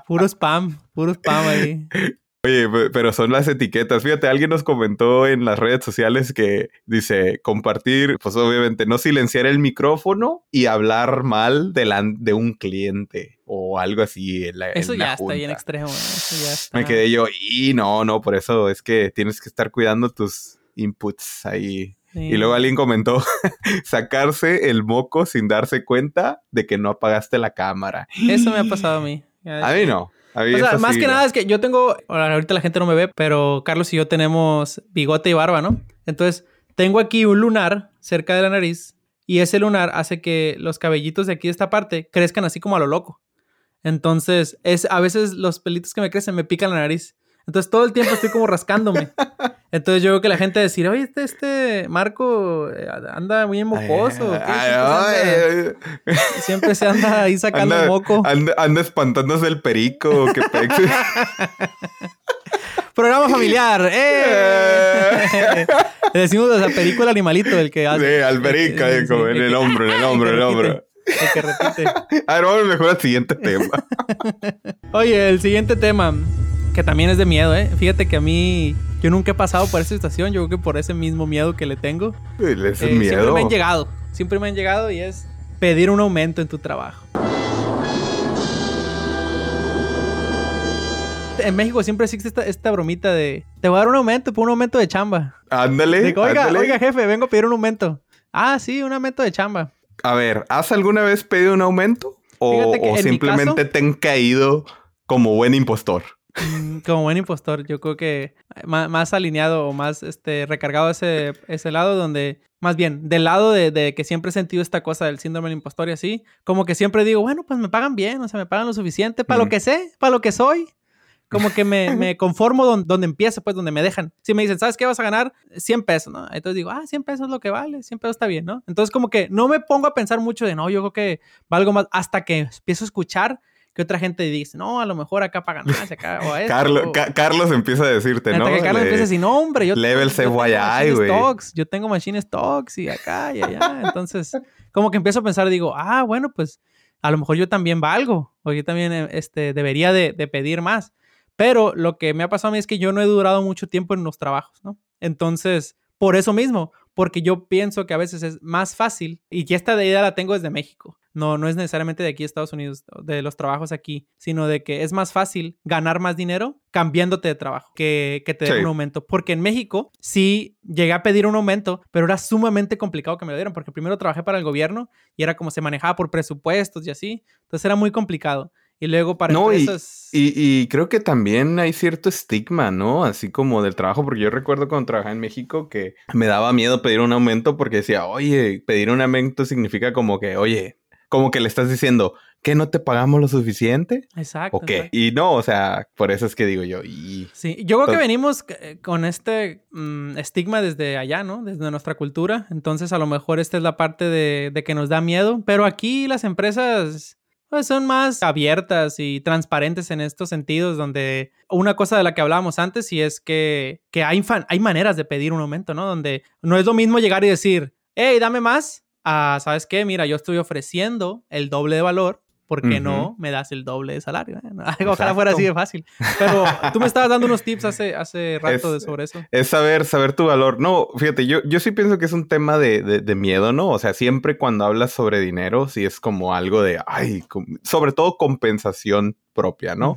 Puro spam, puro spam ahí. Oye, pe- pero son las etiquetas. Fíjate, alguien nos comentó en las redes sociales que dice compartir, pues obviamente no silenciar el micrófono y hablar mal de un cliente o algo así. En la, Eso en la ya está bien junta. extremo. Eso ya está. Me quedé yo, y no, no, por eso es que tienes que estar cuidando tus inputs ahí. Sí. Y luego alguien comentó sacarse el moco sin darse cuenta de que no apagaste la cámara. Eso me ha pasado a mí. A mí no. O sea, más sí que no. nada es que yo tengo, ahora, ahorita la gente no me ve, pero Carlos y yo tenemos bigote y barba, ¿no? Entonces, tengo aquí un lunar cerca de la nariz y ese lunar hace que los cabellitos de aquí de esta parte crezcan así como a lo loco. Entonces, es a veces los pelitos que me crecen me pican la nariz. Entonces, todo el tiempo estoy como rascándome. Entonces, yo veo que la gente decir, oye, este, este Marco eh, anda muy mocoso. ¿o qué? Siempre, se anda, ahí sacando Anda, moco. anda, anda espantándose el perico. Que pex. Programa familiar. ¡Eh! Le decimos a película animalito, el que hace. Sí, al perico, eh, como en el el que- hombro, en el hombro, en el hombro. El que repite. A ver, vamos mejor al siguiente tema. Oye, el siguiente tema, que también es de miedo, ¿eh? Fíjate que a mí, yo nunca he pasado por esa situación. Yo creo que por ese mismo miedo que le tengo. Ese eh, es Siempre miedo. me han llegado. Siempre me han llegado y es pedir un aumento en tu trabajo. En México siempre existe esta, esta bromita de te voy a dar un aumento por un aumento de chamba. Ándale. Que, oiga, ándale. oiga, jefe, vengo a pedir un aumento. Ah, sí, un aumento de chamba. A ver, ¿has alguna vez pedido un aumento? ¿O, simplemente te han caído como buen impostor? Mm, Como buen impostor, yo creo que más, más alineado o más este, recargado ese, ese lado donde, más bien, del lado de, de que siempre he sentido esta cosa del síndrome del impostor y así, como que siempre digo, bueno, pues me pagan bien, o sea, me pagan lo suficiente para lo que sé, para lo que soy. Como que me, me conformo don- donde empiezo, pues donde me dejan. Si me dicen, ¿sabes qué vas a ganar? 100 pesos, ¿no? Entonces digo, ah, 100 pesos es lo que vale, 100 pesos está bien, ¿no? Entonces como que no me pongo a pensar mucho de, no, yo creo que valgo más, hasta que empiezo a escuchar que otra gente dice, no, a lo mejor acá pagan más, acá, o esto. Carlos, o- Ca- Carlos empieza a decirte, hasta ¿no? que Carlos Le- empieza a decir, no, hombre, yo, Level tengo CYI, güey. yo tengo machine stocks y acá y allá. Entonces, como que empiezo a pensar, digo, ah, bueno, pues a lo mejor yo también valgo, o yo también eh, este, debería de, de pedir más. Pero lo que me ha pasado a mí es que yo no he durado mucho tiempo en los trabajos, ¿no? Entonces, por eso mismo, porque yo pienso que a veces es más fácil, y que esta idea la tengo desde México, no, no es necesariamente de aquí Estados Unidos, de los trabajos aquí, sino de que es más fácil ganar más dinero cambiándote de trabajo que, que te den Sí. un aumento. Porque en México sí llegué a pedir un aumento, pero era sumamente complicado que me lo dieran, porque primero trabajé para el gobierno y era como se manejaba por presupuestos y así, entonces era muy complicado. Y luego para No, y, empresas... y- y creo que también hay cierto estigma, ¿no? Así como del trabajo, porque yo recuerdo cuando trabajaba en México que me daba miedo pedir un aumento porque decía, oye, pedir un aumento significa como que, oye, como que le estás diciendo, ¿que no te pagamos lo suficiente? Exacto. ¿O qué? Y no, o sea, por eso es que digo yo. Y... Sí, yo creo que venimos eh, con este mm, estigma desde allá, ¿no? Desde nuestra cultura. Entonces, a lo mejor esta es la parte de, de que nos da miedo. Pero aquí las empresas pues son más abiertas y transparentes en estos sentidos, donde una cosa de la que hablábamos antes y es que, que hay, hay maneras de pedir un aumento, ¿no? Donde no es lo mismo llegar y decir, hey, dame más, a, ¿sabes qué? Mira, yo estoy ofreciendo el doble de valor ¿por qué no me das el doble de salario? Ojalá fuera así de fácil. Pero tú me estabas dando unos tips hace, hace rato de sobre eso. Es saber, saber tu valor. No, fíjate, yo, yo sí pienso que es un tema de, de, miedo, ¿no? O sea, siempre cuando hablas sobre dinero, sí es como algo de, ay, sobre todo compensación propia, ¿no?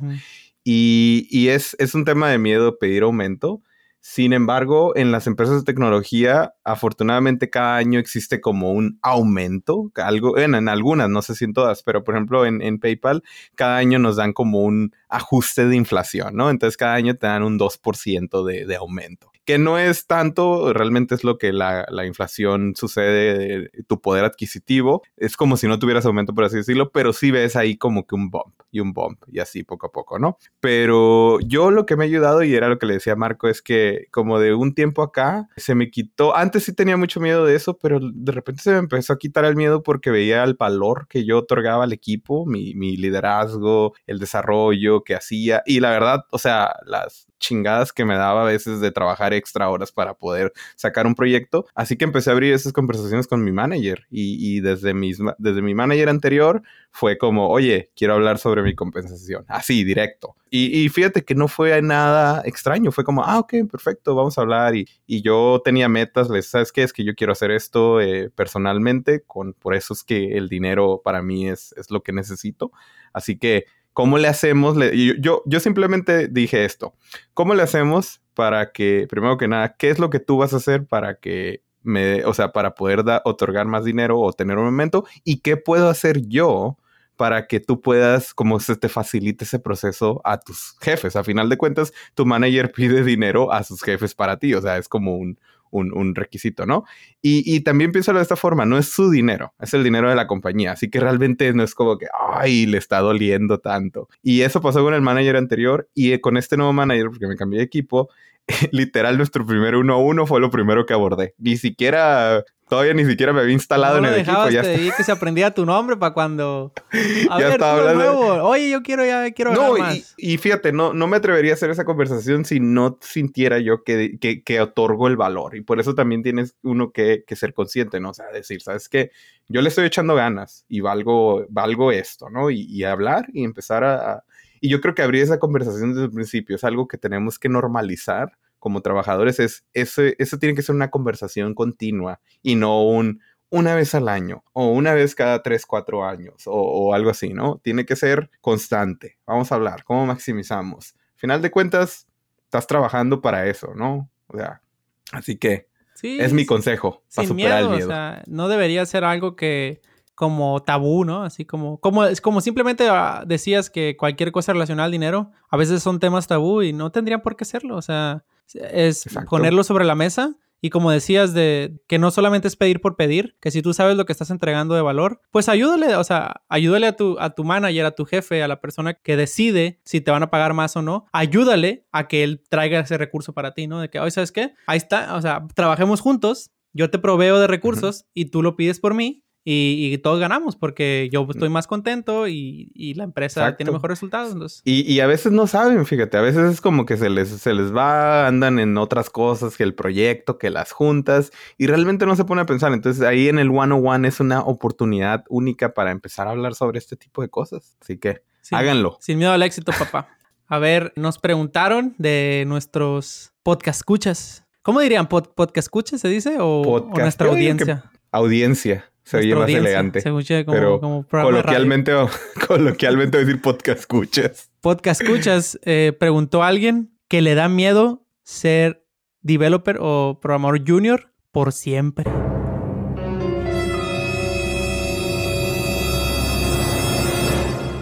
Y, y es, es un tema de miedo pedir aumento. Sin embargo, en las empresas de tecnología, afortunadamente cada año existe como un aumento, algo, en, algunas, no sé si en todas, pero por ejemplo en, PayPal, cada año nos dan como un ajuste de inflación, ¿no? Entonces cada año te dan un 2% de, de aumento que no es tanto, realmente es lo que la, inflación sucede, tu poder adquisitivo. Es como si no tuvieras aumento, por así decirlo, pero sí ves ahí como que un bump y un bump y así poco a poco, ¿no? Pero yo lo que me ha ayudado, y era lo que le decía a Marco, es que como de un tiempo acá se me quitó, antes sí tenía mucho miedo de eso, pero de repente se me empezó a quitar el miedo porque veía el valor que yo otorgaba al equipo, mi, mi liderazgo, el desarrollo que hacía, y la verdad, o sea, las chingadas que me daba a veces de trabajar extra horas para poder sacar un proyecto. Así que empecé a abrir esas conversaciones con mi manager y, desde, desde mi manager anterior fue como, oye, quiero hablar sobre mi compensación. Así, directo. Y, fíjate que no fue nada extraño, fue como, ah, ok, perfecto, vamos a hablar. Y, yo tenía metas, les, ¿sabes qué? Es que yo quiero hacer esto eh, personalmente, con, por eso es que el dinero para mí es, es lo que necesito. Así que ¿Cómo le hacemos? yo, simplemente dije esto. ¿Cómo le hacemos para que, primero que nada, qué es lo que tú vas a hacer para que me, o sea, para poder otorgar más dinero o tener un momento? ¿Y qué puedo hacer yo para que tú puedas, como se te facilite ese proceso a tus jefes? A final de cuentas, tu manager pide dinero a sus jefes para ti. O sea, es como un, un, requisito, ¿no? Y, también piénsalo de esta forma, no es su dinero, es el dinero de la compañía, así que realmente no es como que, ay, le está doliendo tanto. Y eso pasó con el manager anterior y con este nuevo manager, porque me cambié de equipo, literal nuestro primer uno a uno fue lo primero que abordé. Ni siquiera Todavía ni siquiera me había instalado en el equipo. Ya que se aprendía tu nombre para cuando. A ya ver, estaba hablando. Nuevo. Oye, yo quiero ya quiero no, más. Y, fíjate, no, no me atrevería a hacer esa conversación si no sintiera yo que, que, que otorgo el valor. Y por eso también tienes uno que, que, ser consciente, ¿no? O sea, decir, ¿sabes qué? Yo le estoy echando ganas y valgo, valgo esto, ¿no? Y, y hablar y empezar a. Y yo creo que abrir esa conversación desde el principio es algo que tenemos que normalizar como trabajadores es, ese, eso tiene que ser una conversación continua y no un una vez al año o una vez cada tres, cuatro años o, algo así, ¿no? Tiene que ser constante. Vamos a hablar, ¿cómo maximizamos? Final de cuentas, estás trabajando para eso, ¿no? O sea, así que es mi consejo para superar el miedo. O sea, no debería ser algo que como tabú, ¿no? Así como, como, es como simplemente ah, decías que cualquier cosa relacionada al dinero, a veces son temas tabú y no tendrían por qué serlo. O sea, es ponerlo sobre la mesa y como decías de que no solamente es pedir por pedir, que si tú sabes lo que estás entregando de valor, pues ayúdale, o sea, ayúdale a tu, a tu manager, a tu jefe, a la persona que decide si te van a pagar más o no, ayúdale a que él traiga ese recurso para ti, ¿no? De que, hoy ¿sabes qué? Ahí está, o sea, trabajemos juntos, yo te proveo de recursos y tú lo pides por mí y, todos ganamos porque yo estoy más contento y, la empresa tiene mejores resultados. Y, a veces no saben, fíjate, a veces es como que se les, se les va, andan en otras cosas, que el proyecto, que las juntas, y realmente no se pone a pensar. Entonces ahí en el one-on-one es una oportunidad única para empezar a hablar sobre este tipo de cosas. Así que háganlo. Sin miedo al éxito, papá. A ver, nos preguntaron de nuestros podcast escuchas. ¿Cómo dirían? ¿Podcast escuchas se dice? ¿O, nuestra audiencia? Audiencia. Se oye más elegante. Se escucha como, pero como coloquialmente, coloquialmente decir podcast escuchas. Podcast escuchas. Eh, preguntó a alguien que le da miedo ser developer o programador junior por siempre.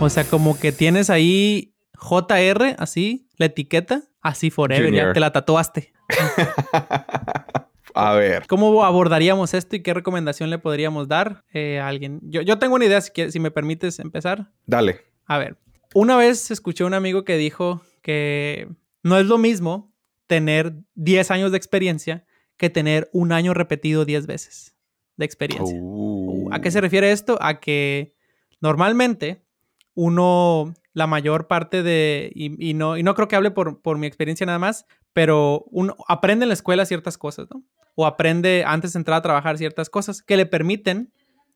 O sea, como que tienes ahí JR, así, la etiqueta, así forever, ya te la tatuaste. A ver. ¿Cómo abordaríamos esto y qué recomendación le podríamos dar eh, a alguien? Yo, yo tengo una idea, si, si me permites empezar. Dale. A ver, una vez escuché a un amigo que dijo que no es lo mismo tener 10 años de experiencia que tener un año repetido 10 veces de experiencia. ¿A qué se refiere esto? A que normalmente uno, la mayor parte de, y, no, y no creo que hable por, por, mi experiencia nada más, pero uno aprende en la escuela ciertas cosas, ¿no? O aprende antes de entrar a trabajar ciertas cosas que le permiten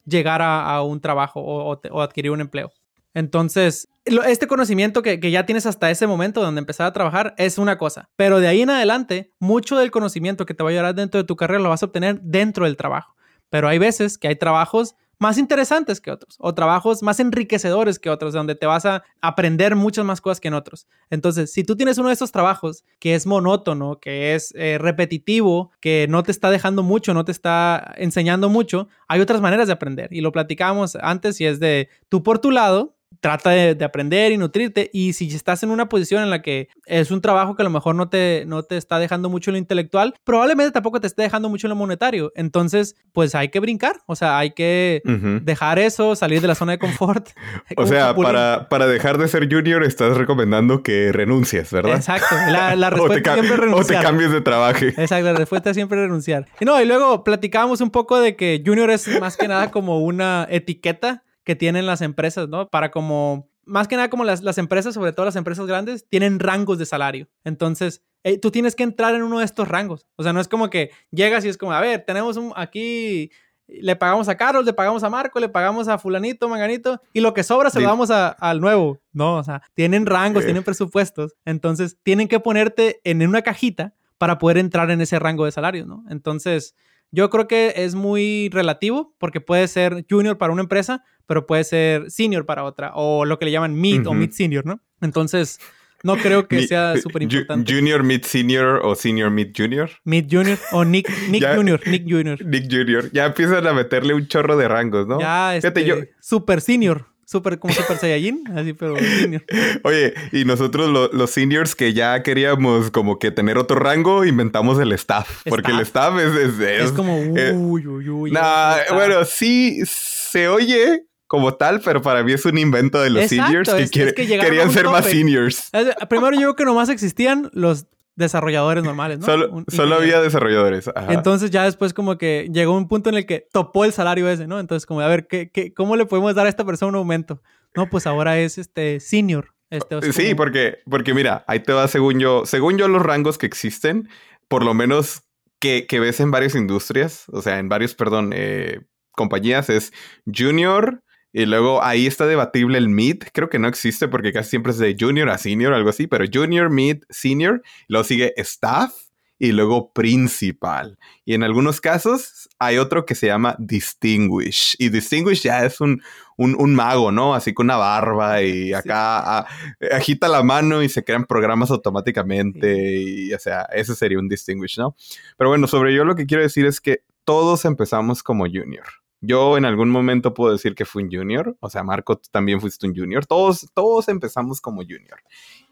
llegar a, un trabajo o, adquirir un empleo. Entonces, este conocimiento que, ya tienes hasta ese momento donde empezar a trabajar es una cosa, pero de ahí en adelante, mucho del conocimiento que te va a ayudar dentro de tu carrera lo vas a obtener dentro del trabajo. Pero hay veces que hay trabajos más interesantes que otros o trabajos más enriquecedores que otros, donde te vas a aprender muchas más cosas que en otros. Entonces, si tú tienes uno de esos trabajos que es monótono, que es eh, repetitivo, que no te está dejando mucho, no te está enseñando mucho, hay otras maneras de aprender. Y lo platicábamos antes y es de tú por tu lado, trata de, aprender y nutrirte. Y si estás en una posición en la que es un trabajo que a lo mejor no te, no te está dejando mucho en lo intelectual, probablemente tampoco te esté dejando mucho en lo monetario. Entonces, pues hay que brincar. O sea, hay que dejar eso, salir de la zona de confort. o sea, para, para dejar de ser junior, estás recomendando que renuncies, ¿verdad? Exacto. La, respuesta siempre es renunciar. O te cambies de trabajo. Exacto. La respuesta siempre es renunciar. Y no, y luego platicábamos un poco de que junior es más que nada como una etiqueta que tienen las empresas, ¿no? Para como, más que nada como las, las empresas, sobre todo las empresas grandes, tienen rangos de salario. Entonces, eh, tú tienes que entrar en uno de estos rangos. O sea, no es como que llegas y es como, a ver, tenemos un, aquí, le pagamos a Carlos, le pagamos a Marco, le pagamos a fulanito, manganito, y lo que sobra se lo damos al nuevo. No, o sea, tienen rangos, tienen presupuestos. Entonces, tienen que ponerte en una cajita para poder entrar en ese rango de salario, ¿no? Entonces, yo creo que es muy relativo porque puede ser junior para una empresa, pero puede ser senior para otra, o lo que le llaman mid o mid senior, ¿no? Entonces, no creo que sea súper importante. Junior, mid senior o senior mid junior. Mid junior o Nick, Nick junior, Nick junior. Nick junior. Ya empiezan a meterle un chorro de rangos, ¿no? Ya, este, yo... super senior super, como Super Saiyajin, así, pero senior. Oye, y nosotros los seniors que ya queríamos como que tener otro rango, inventamos el staff. Porque el staff es... Es, como, uy, uy, uy. Nah, bueno, sí se oye como tal, pero para mí es un invento de los seniors que, querían ser más seniors. Primero yo creo que nomás existían los desarrolladores normales, ¿no? Solo, había desarrolladores. Entonces ya después como que llegó un punto en el que topó el salario ese, ¿no? Entonces como, a ver, ¿qué, qué, cómo le podemos dar a esta persona un aumento? No, pues ahora es este senior. Este, sí, porque, porque mira, ahí te va según yo, según yo los rangos que existen, por lo menos que, que ves en varias industrias, o sea, en varios, perdón, eh, compañías, es junior, y luego ahí está debatible el mid. Creo que no existe porque casi siempre es de junior a senior, algo así, pero junior, mid, senior. Luego sigue staff y luego principal. Y en algunos casos hay otro que se llama distinguish. Y distinguish ya es un, un, mago, ¿no? Así con una barba y acá agita la mano y se crean programas automáticamente. Y o sea, ese sería un distinguish, ¿no? Pero bueno, sobre yo lo que quiero decir es que todos empezamos como junior. Yo en algún momento puedo decir que fui un junior, o sea, Marco, tú también fuiste un junior, todos, todos empezamos como junior.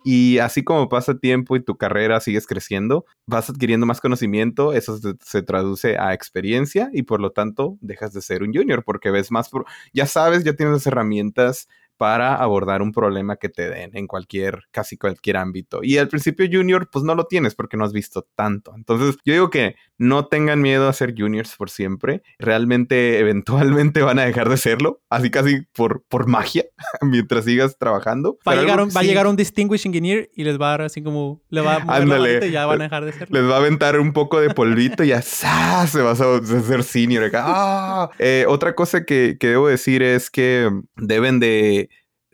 Y así como pasa tiempo y tu carrera sigues creciendo, vas adquiriendo más conocimiento, eso se, traduce a experiencia y por lo tanto dejas de ser un junior porque ves más, ya sabes, ya tienes las herramientas para abordar un problema que te den en cualquier, casi cualquier ámbito. Y al principio junior, pues no lo tienes porque no has visto tanto. Entonces, yo digo que no tengan miedo a ser juniors por siempre. Realmente, eventualmente van a dejar de serlo, así casi por, por magia, mientras sigas trabajando. Va, a llegar, un, va a llegar un distinguished engineer y les va a dar así como, le va a Ándale, y ya van a dejar de serlo. Les va a aventar un poco de polvito y ya se vas a hacer senior. ¡Ah! Eh, otra cosa que, que debo decir es que deben de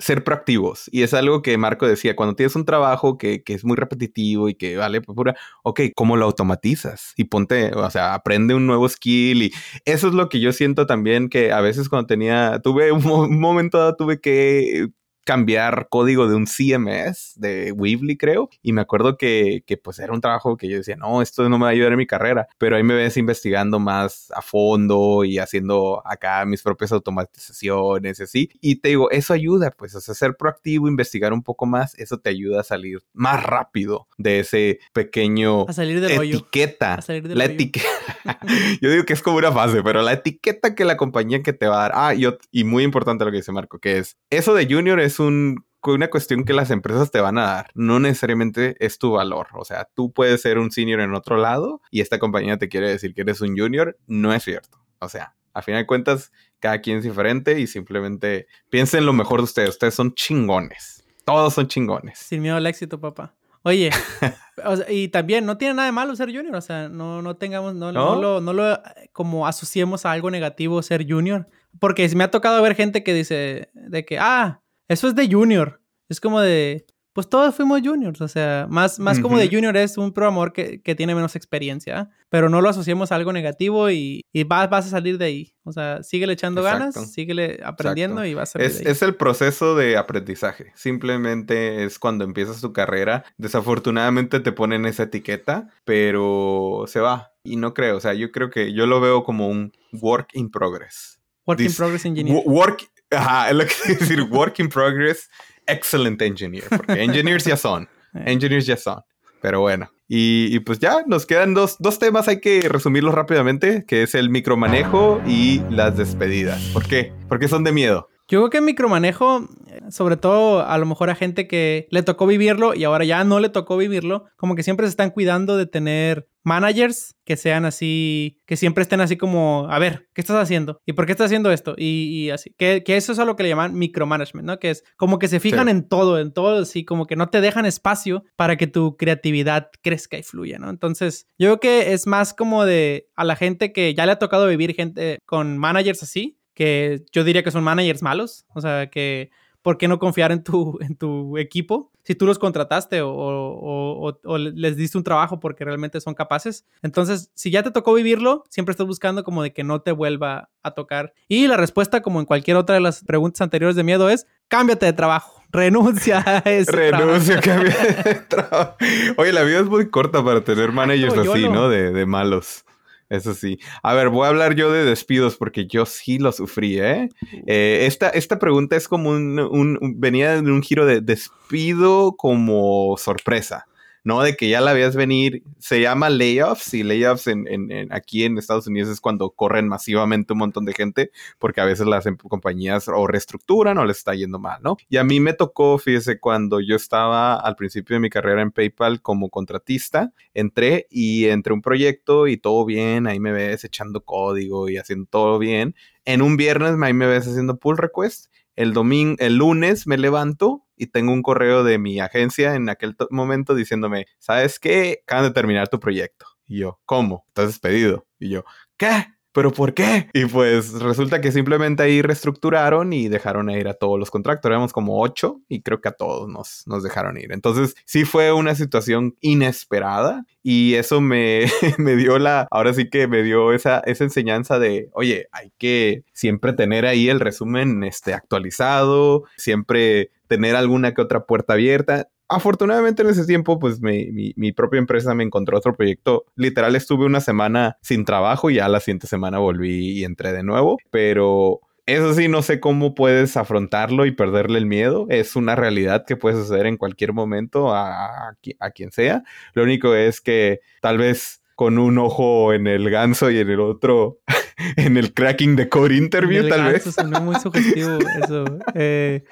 ser proactivos. Y es algo que Marco decía, cuando tienes un trabajo que, es muy repetitivo y que vale pura, ok, ¿cómo lo automatizas? Y ponte, o sea, aprende un nuevo skill. Y eso es lo que yo siento también que a veces cuando tenía, tuve un, momento, tuve que cambiar código de un CMS de Weebly, creo. Y me acuerdo que, que, pues era un trabajo que yo decía, no, esto no me va a ayudar en mi carrera. Pero ahí me ves investigando más a fondo y haciendo acá mis propias automatizaciones y así. Y te digo, eso ayuda, pues, o sea, ser proactivo, investigar un poco más, eso te ayuda a salir más rápido de ese pequeño a salir del etiqueta. A salir la etiqueta. yo digo que es como una fase, pero la etiqueta que la compañía que te va a dar. Ah, y, y muy importante lo que dice Marco, que es eso de junior es un una cuestión que las empresas te van a dar. No necesariamente es tu valor. O sea, tú puedes ser un senior en otro lado y esta compañía te quiere decir que eres un junior. No es cierto. O sea, a fin de cuentas, cada quien es diferente y simplemente piensen lo mejor de ustedes. Ustedes son chingones. Todos son chingones. Sin miedo al éxito, papá. Oye, y también no tiene nada de malo ser junior, o sea, no, no tengamos, no, ¿No? lo, no lo como asociemos a algo negativo ser junior, porque me ha tocado ver gente que dice de que, ah, eso es de junior. Es como de, pues todos fuimos juniors, o sea, más, más como de junior es un programador que, que, tiene menos experiencia, pero no lo asociemos a algo negativo y, y vas, vas, a salir de ahí. O sea, síguele echando ganas, síguele aprendiendo y vas a salir es, de ahí. Es el proceso de aprendizaje. Simplemente es cuando empiezas tu carrera. Desafortunadamente te ponen esa etiqueta, pero se va. Y no creo, o sea, yo creo que yo lo veo como un work in progress. Work in progress engineer. Work, Ajá, es lo que quiero decir, work in progress, excellent engineer, porque engineers ya son, Eh. engineers ya son. Pero bueno, y, y, pues ya nos quedan dos, dos temas, hay que resumirlos rápidamente, que es el micromanejo y las despedidas. ¿Por qué? Porque son de miedo. Yo creo que micromanejo, sobre todo a lo mejor a gente que le tocó vivirlo y ahora ya no le tocó vivirlo, como que siempre se están cuidando de tener managers que sean así, que siempre estén así como, a ver, ¿qué estás haciendo? ¿Y por qué estás haciendo esto? Y, y así, que, que, eso es a lo que le llaman micromanagement, ¿no? Que es como que se fijan sí. en todo, en todo, así como que no te dejan espacio para que tu creatividad crezca y fluya, ¿no? Entonces, yo creo que es más como de a la gente que ya le ha tocado vivir gente con managers así, que yo diría que son managers malos, o sea, que ¿por qué no confiar en tu, en tu equipo? Si tú los contrataste o, o, o, o, les diste un trabajo porque realmente son capaces. Entonces, si ya te tocó vivirlo, siempre estás buscando como de que no te vuelva a tocar. Y la respuesta, como en cualquier otra de las preguntas anteriores de miedo, es cámbiate de trabajo. Renuncia a ese Renuncia, cambia de trabajo. Oye, la vida es muy corta para tener managers no, así, no. ¿no? De, de malos. Eso sí. A ver, voy a hablar yo de despidos porque yo sí lo sufrí, ¿eh? eh esta, esta pregunta es como un, un, un, venía de un giro de despido como sorpresa. ¿No? De que ya la veas venir. Se llama layoffs y layoffs en, aquí en Estados Unidos es cuando corren masivamente un montón de gente porque a veces las em, compañías o reestructuran o les está yendo mal, ¿no? Y a mí me tocó, fíjese, cuando yo estaba al principio de mi carrera en PayPal como contratista, entré y entré un proyecto y todo bien, ahí me ves echando código y haciendo todo bien. En un viernes ahí me ves haciendo pull request el domingo, el lunes me levanto y tengo un correo de mi agencia en aquel momento diciéndome, ¿sabes qué? Acaban de terminar tu proyecto. Y yo, ¿cómo? ¿Estás despedido? Y yo, ¿qué? ¿Pero por qué? Y pues resulta que simplemente ahí reestructuraron y dejaron ir a todos los contractores. Éramos como ocho y creo que a todos nos, nos dejaron ir. Entonces sí fue una situación inesperada y eso me, me dio la, ahora sí que me dio esa, esa enseñanza de, oye, hay que siempre tener ahí el resumen este, actualizado, siempre tener alguna que otra puerta abierta afortunadamente en ese tiempo, pues mi, mi, propia empresa me encontró otro proyecto. Literal estuve una semana sin trabajo y ya la siguiente semana volví y entré de nuevo. Pero eso sí, no sé cómo puedes afrontarlo y perderle el miedo. Es una realidad que puede suceder en cualquier momento a, a quien sea. Lo único es que tal vez con un ojo en el ganso y en el otro en el cracking de core interview, tal vez. Sonó muy sugestivo eso. Eh,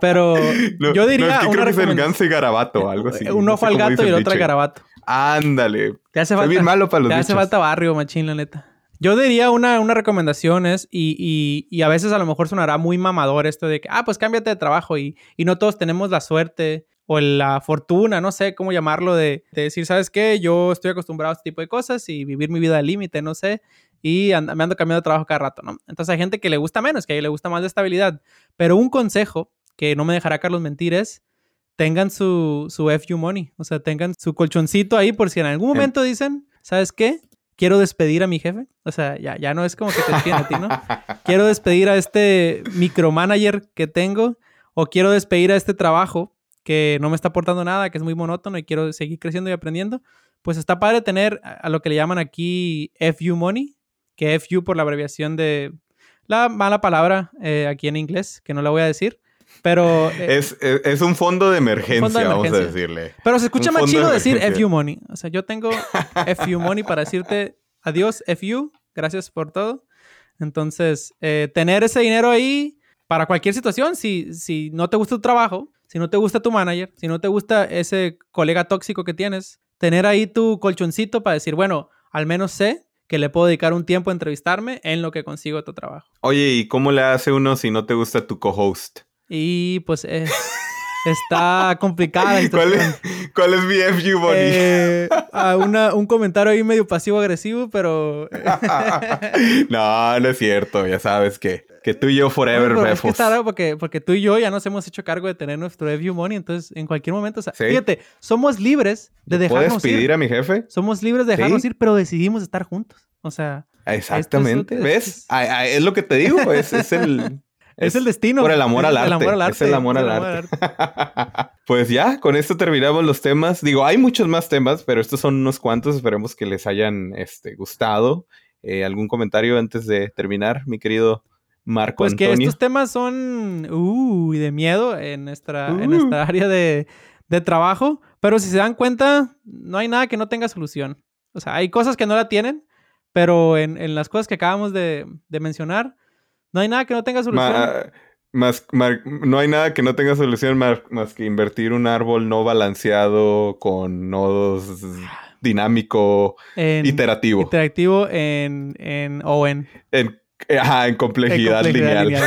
pero no, yo diría. No, creo que es el ganso y garabato, algo así. Un ojo no al gato y el otro al garabato. Ándale. Te hace falta, bien malo para los Te hace falta barrio, machín, la neta. Yo diría una, una recomendación es, y, y, y, a veces a lo mejor sonará muy mamador esto de que, ah, pues cámbiate de trabajo y, y no todos tenemos la suerte o la fortuna, no sé cómo llamarlo, de, de, decir, ¿sabes qué? Yo estoy acostumbrado a este tipo de cosas y vivir mi vida al límite, no sé, y and me ando cambiando de trabajo cada rato, ¿no? Entonces hay gente que le gusta menos, que a ella le gusta más de estabilidad, pero un consejo que no me dejará Carlos mentir es, tengan su, su FU money, o sea, tengan su colchoncito ahí por si en algún momento dicen, ¿sabes qué? Quiero despedir a mi jefe. O sea, ya, ya no es como que te entienda a ti, ¿no? Quiero despedir a este micromanager que tengo o quiero despedir a este trabajo que no me está aportando nada, que es muy monótono y quiero seguir creciendo y aprendiendo, pues está padre tener a lo que le llaman aquí FU Money, que FU por la abreviación de la mala palabra eh, aquí en inglés, que no la voy a decir. Pero. Eh, es, un fondo de emergencia, vamos a decirle. Pero se escucha más chido decir FU Money. O sea, yo tengo FU Money para decirte adiós, FU, gracias por todo. Entonces, eh, tener ese dinero ahí para cualquier situación, si, si no te gusta tu trabajo, si no te gusta tu manager, si no te gusta ese colega tóxico que tienes, tener ahí tu colchoncito para decir, bueno, al menos sé que le puedo dedicar un tiempo a entrevistarme en lo que consigo tu trabajo. Oye, ¿y cómo le hace uno si no te gusta tu co-host? Y pues está complicada. ¿Cuál es, ¿Cuál es, mi FU, Bonnie? Eh, un comentario ahí medio pasivo-agresivo, pero... no, no es cierto, ya sabes que, que tú y yo forever, no, es que está porque, porque tú y yo ya nos hemos hecho cargo de tener nuestro FU Money, entonces en cualquier momento, o sea, fíjate, somos libres de dejarnos ¿Puedes pedir a mi jefe? Somos libres de dejarnos ir, pero decidimos estar juntos. O sea... Exactamente, ¿ves? Es, lo que te digo, es, es el... Es, el destino. Por el amor al arte. Es el amor al arte. pues ya, con esto terminamos los temas. Digo, hay muchos más temas, pero estos son unos cuantos. Esperemos que les hayan este, gustado. Eh, ¿Algún comentario antes de terminar, mi querido Marco pues Antonio? Pues que estos temas son uh, de miedo en nuestra, en uh. nuestra área de, trabajo. Pero si se dan cuenta, no hay nada que no tenga solución. O sea, hay cosas que no la tienen, pero en, las cosas que acabamos de, de mencionar, no hay nada que no tenga solución. más, no hay nada que no tenga solución más, que invertir un árbol no balanceado con nodos dinámico, iterativo. Iterativo en, en o en. En, en complejidad, lineal.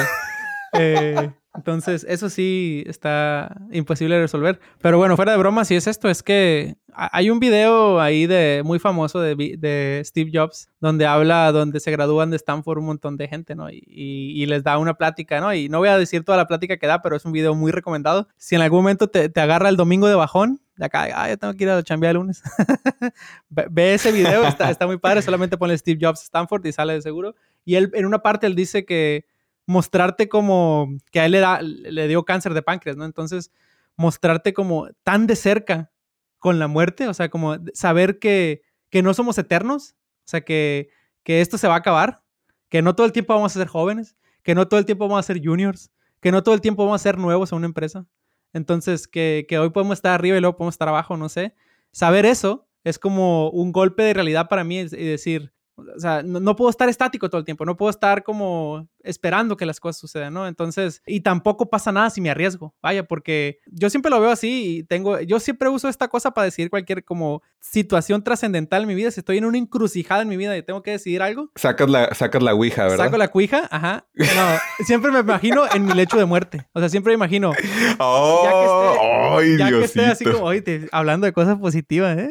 Eh, entonces, eso sí está imposible de resolver. Pero bueno, fuera de broma, si es esto, es que hay un video ahí de muy famoso de, de Steve Jobs donde habla, donde se gradúan de Stanford un montón de gente, ¿no? Y, y, les da una plática, ¿no? Y no voy a decir toda la plática que da, pero es un video muy recomendado. Si en algún momento te, te agarra el domingo de bajón, de acá, ah, tengo que ir a chambear el lunes. ve, ese video, está, está muy padre, solamente pone Steve Jobs Stanford y sale de seguro. Y él, en una parte, él dice que mostrarte como que a él le, da, le dio cáncer de páncreas, ¿no? Entonces, mostrarte como tan de cerca con la muerte, o sea, como saber que, que no somos eternos, o sea, que, que esto se va a acabar, que no todo el tiempo vamos a ser jóvenes, que no todo el tiempo vamos a ser juniors, que no todo el tiempo vamos a ser nuevos en una empresa. Entonces, que, que hoy podemos estar arriba y luego podemos estar abajo, no sé. Saber eso es como un golpe de realidad para mí y decir, o sea, no, puedo estar estático todo el tiempo, no puedo estar como esperando que las cosas sucedan, ¿no? Entonces, y tampoco pasa nada si me arriesgo, vaya, porque yo siempre lo veo así y tengo, yo siempre uso esta cosa para decidir cualquier como situación trascendental en mi vida, si estoy en una encrucijada en mi vida y tengo que decidir algo. Sacas la, sacas la ouija, ¿verdad? Saco la cuija, ajá. No, siempre me imagino en mi lecho de muerte, o sea, siempre me imagino. Oh, ya que esté, ay, ya que esté así como, oye, hablando de cosas positivas, ¿eh?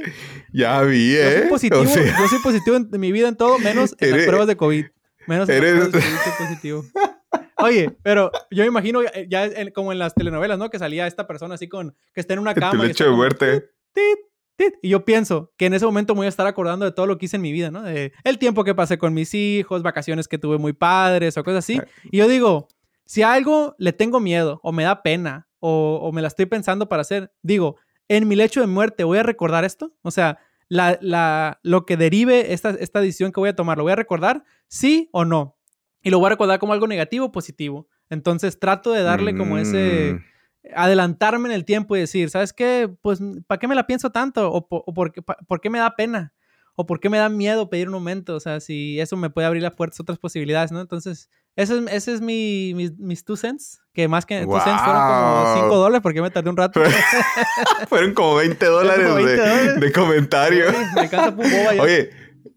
Ya vi, ¿eh? Yo soy positivo, yo soy positivo en mi vida en todo, menos en las pruebas de COVID. Menos COVID positivo. Oye, pero yo me imagino ya como en las telenovelas, ¿no? Que salía esta persona así con, que está en una cama. Tu lecho de muerte. Y yo pienso que en ese momento me voy a estar acordando de todo lo que hice en mi vida, ¿no? De el tiempo que pasé con mis hijos, vacaciones que tuve muy padres o cosas así. Y yo digo, si a algo le tengo miedo o me da pena o, o me la estoy pensando para hacer, digo, en mi lecho de muerte voy a recordar esto. O sea, la, la, lo que derive esta, esta decisión que voy a tomar, ¿lo voy a recordar? ¿Sí o no? Y lo voy a recordar como algo negativo o positivo. Entonces trato de darle como ese mm. adelantarme en el tiempo y decir, ¿sabes qué? Pues, ¿para qué me la pienso tanto? ¿O, por, qué, por, qué, me da pena? ¿O por qué me da miedo pedir un aumento? O sea, si eso me puede abrir las puertas a otras posibilidades, ¿no? Entonces, ese es, ese es mi, mis two cents. Que más que two cents fueron como 5 dólares porque me tardé un rato. fueron como 20 dólares, de, de, comentario. me Oye,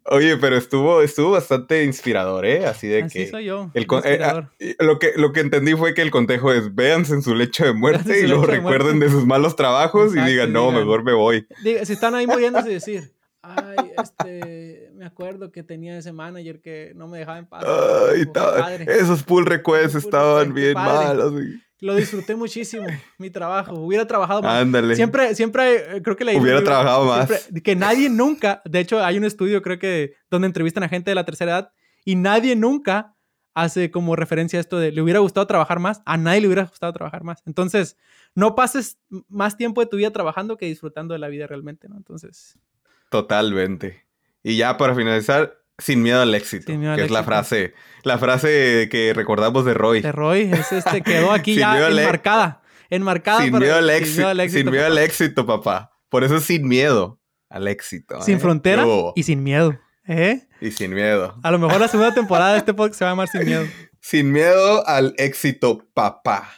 oye, pero estuvo, estuvo bastante inspirador, ¿eh? Así de Así que. soy yo. El eh, ah, lo, que, lo que entendí fue que el consejo es véanse en su lecho de muerte y luego recuerden de, sus malos trabajos y digan, no, mejor me voy. Diga, si están ahí muriéndose, decir Ay, este, me acuerdo que tenía ese manager que no me dejaba en paz. Ay, esos pull requests estaban bien malos. Lo disfruté muchísimo, mi trabajo. Hubiera trabajado más. Ándale. Siempre, siempre, eh, creo que le Hubiera trabajado más. que nadie nunca, de hecho, hay un estudio, creo que, donde entrevistan a gente de la tercera edad y nadie nunca hace como referencia a esto de le hubiera gustado trabajar más, a nadie le hubiera gustado trabajar más. Entonces, no pases más tiempo de tu vida trabajando que disfrutando de la vida realmente, ¿no? Entonces. Totalmente. Y ya para finalizar, sin miedo al éxito. que es la frase, la frase que recordamos de Roy. De Roy, es este, quedó aquí ya enmarcada. Enmarcada. Sin, miedo al éxito, sin miedo al éxito, papá. Por eso es sin miedo al éxito. Sin ¿eh? frontera y sin miedo. ¿Eh? Y sin miedo. A lo mejor la segunda temporada de este podcast se va a llamar Sin Miedo. Sin miedo al éxito, papá.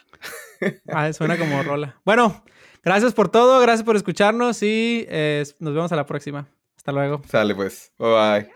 Ah, suena como rola. Bueno, gracias por todo, gracias por escucharnos y eh, nos vemos a la próxima. Hasta luego. Sale pues. Bye bye.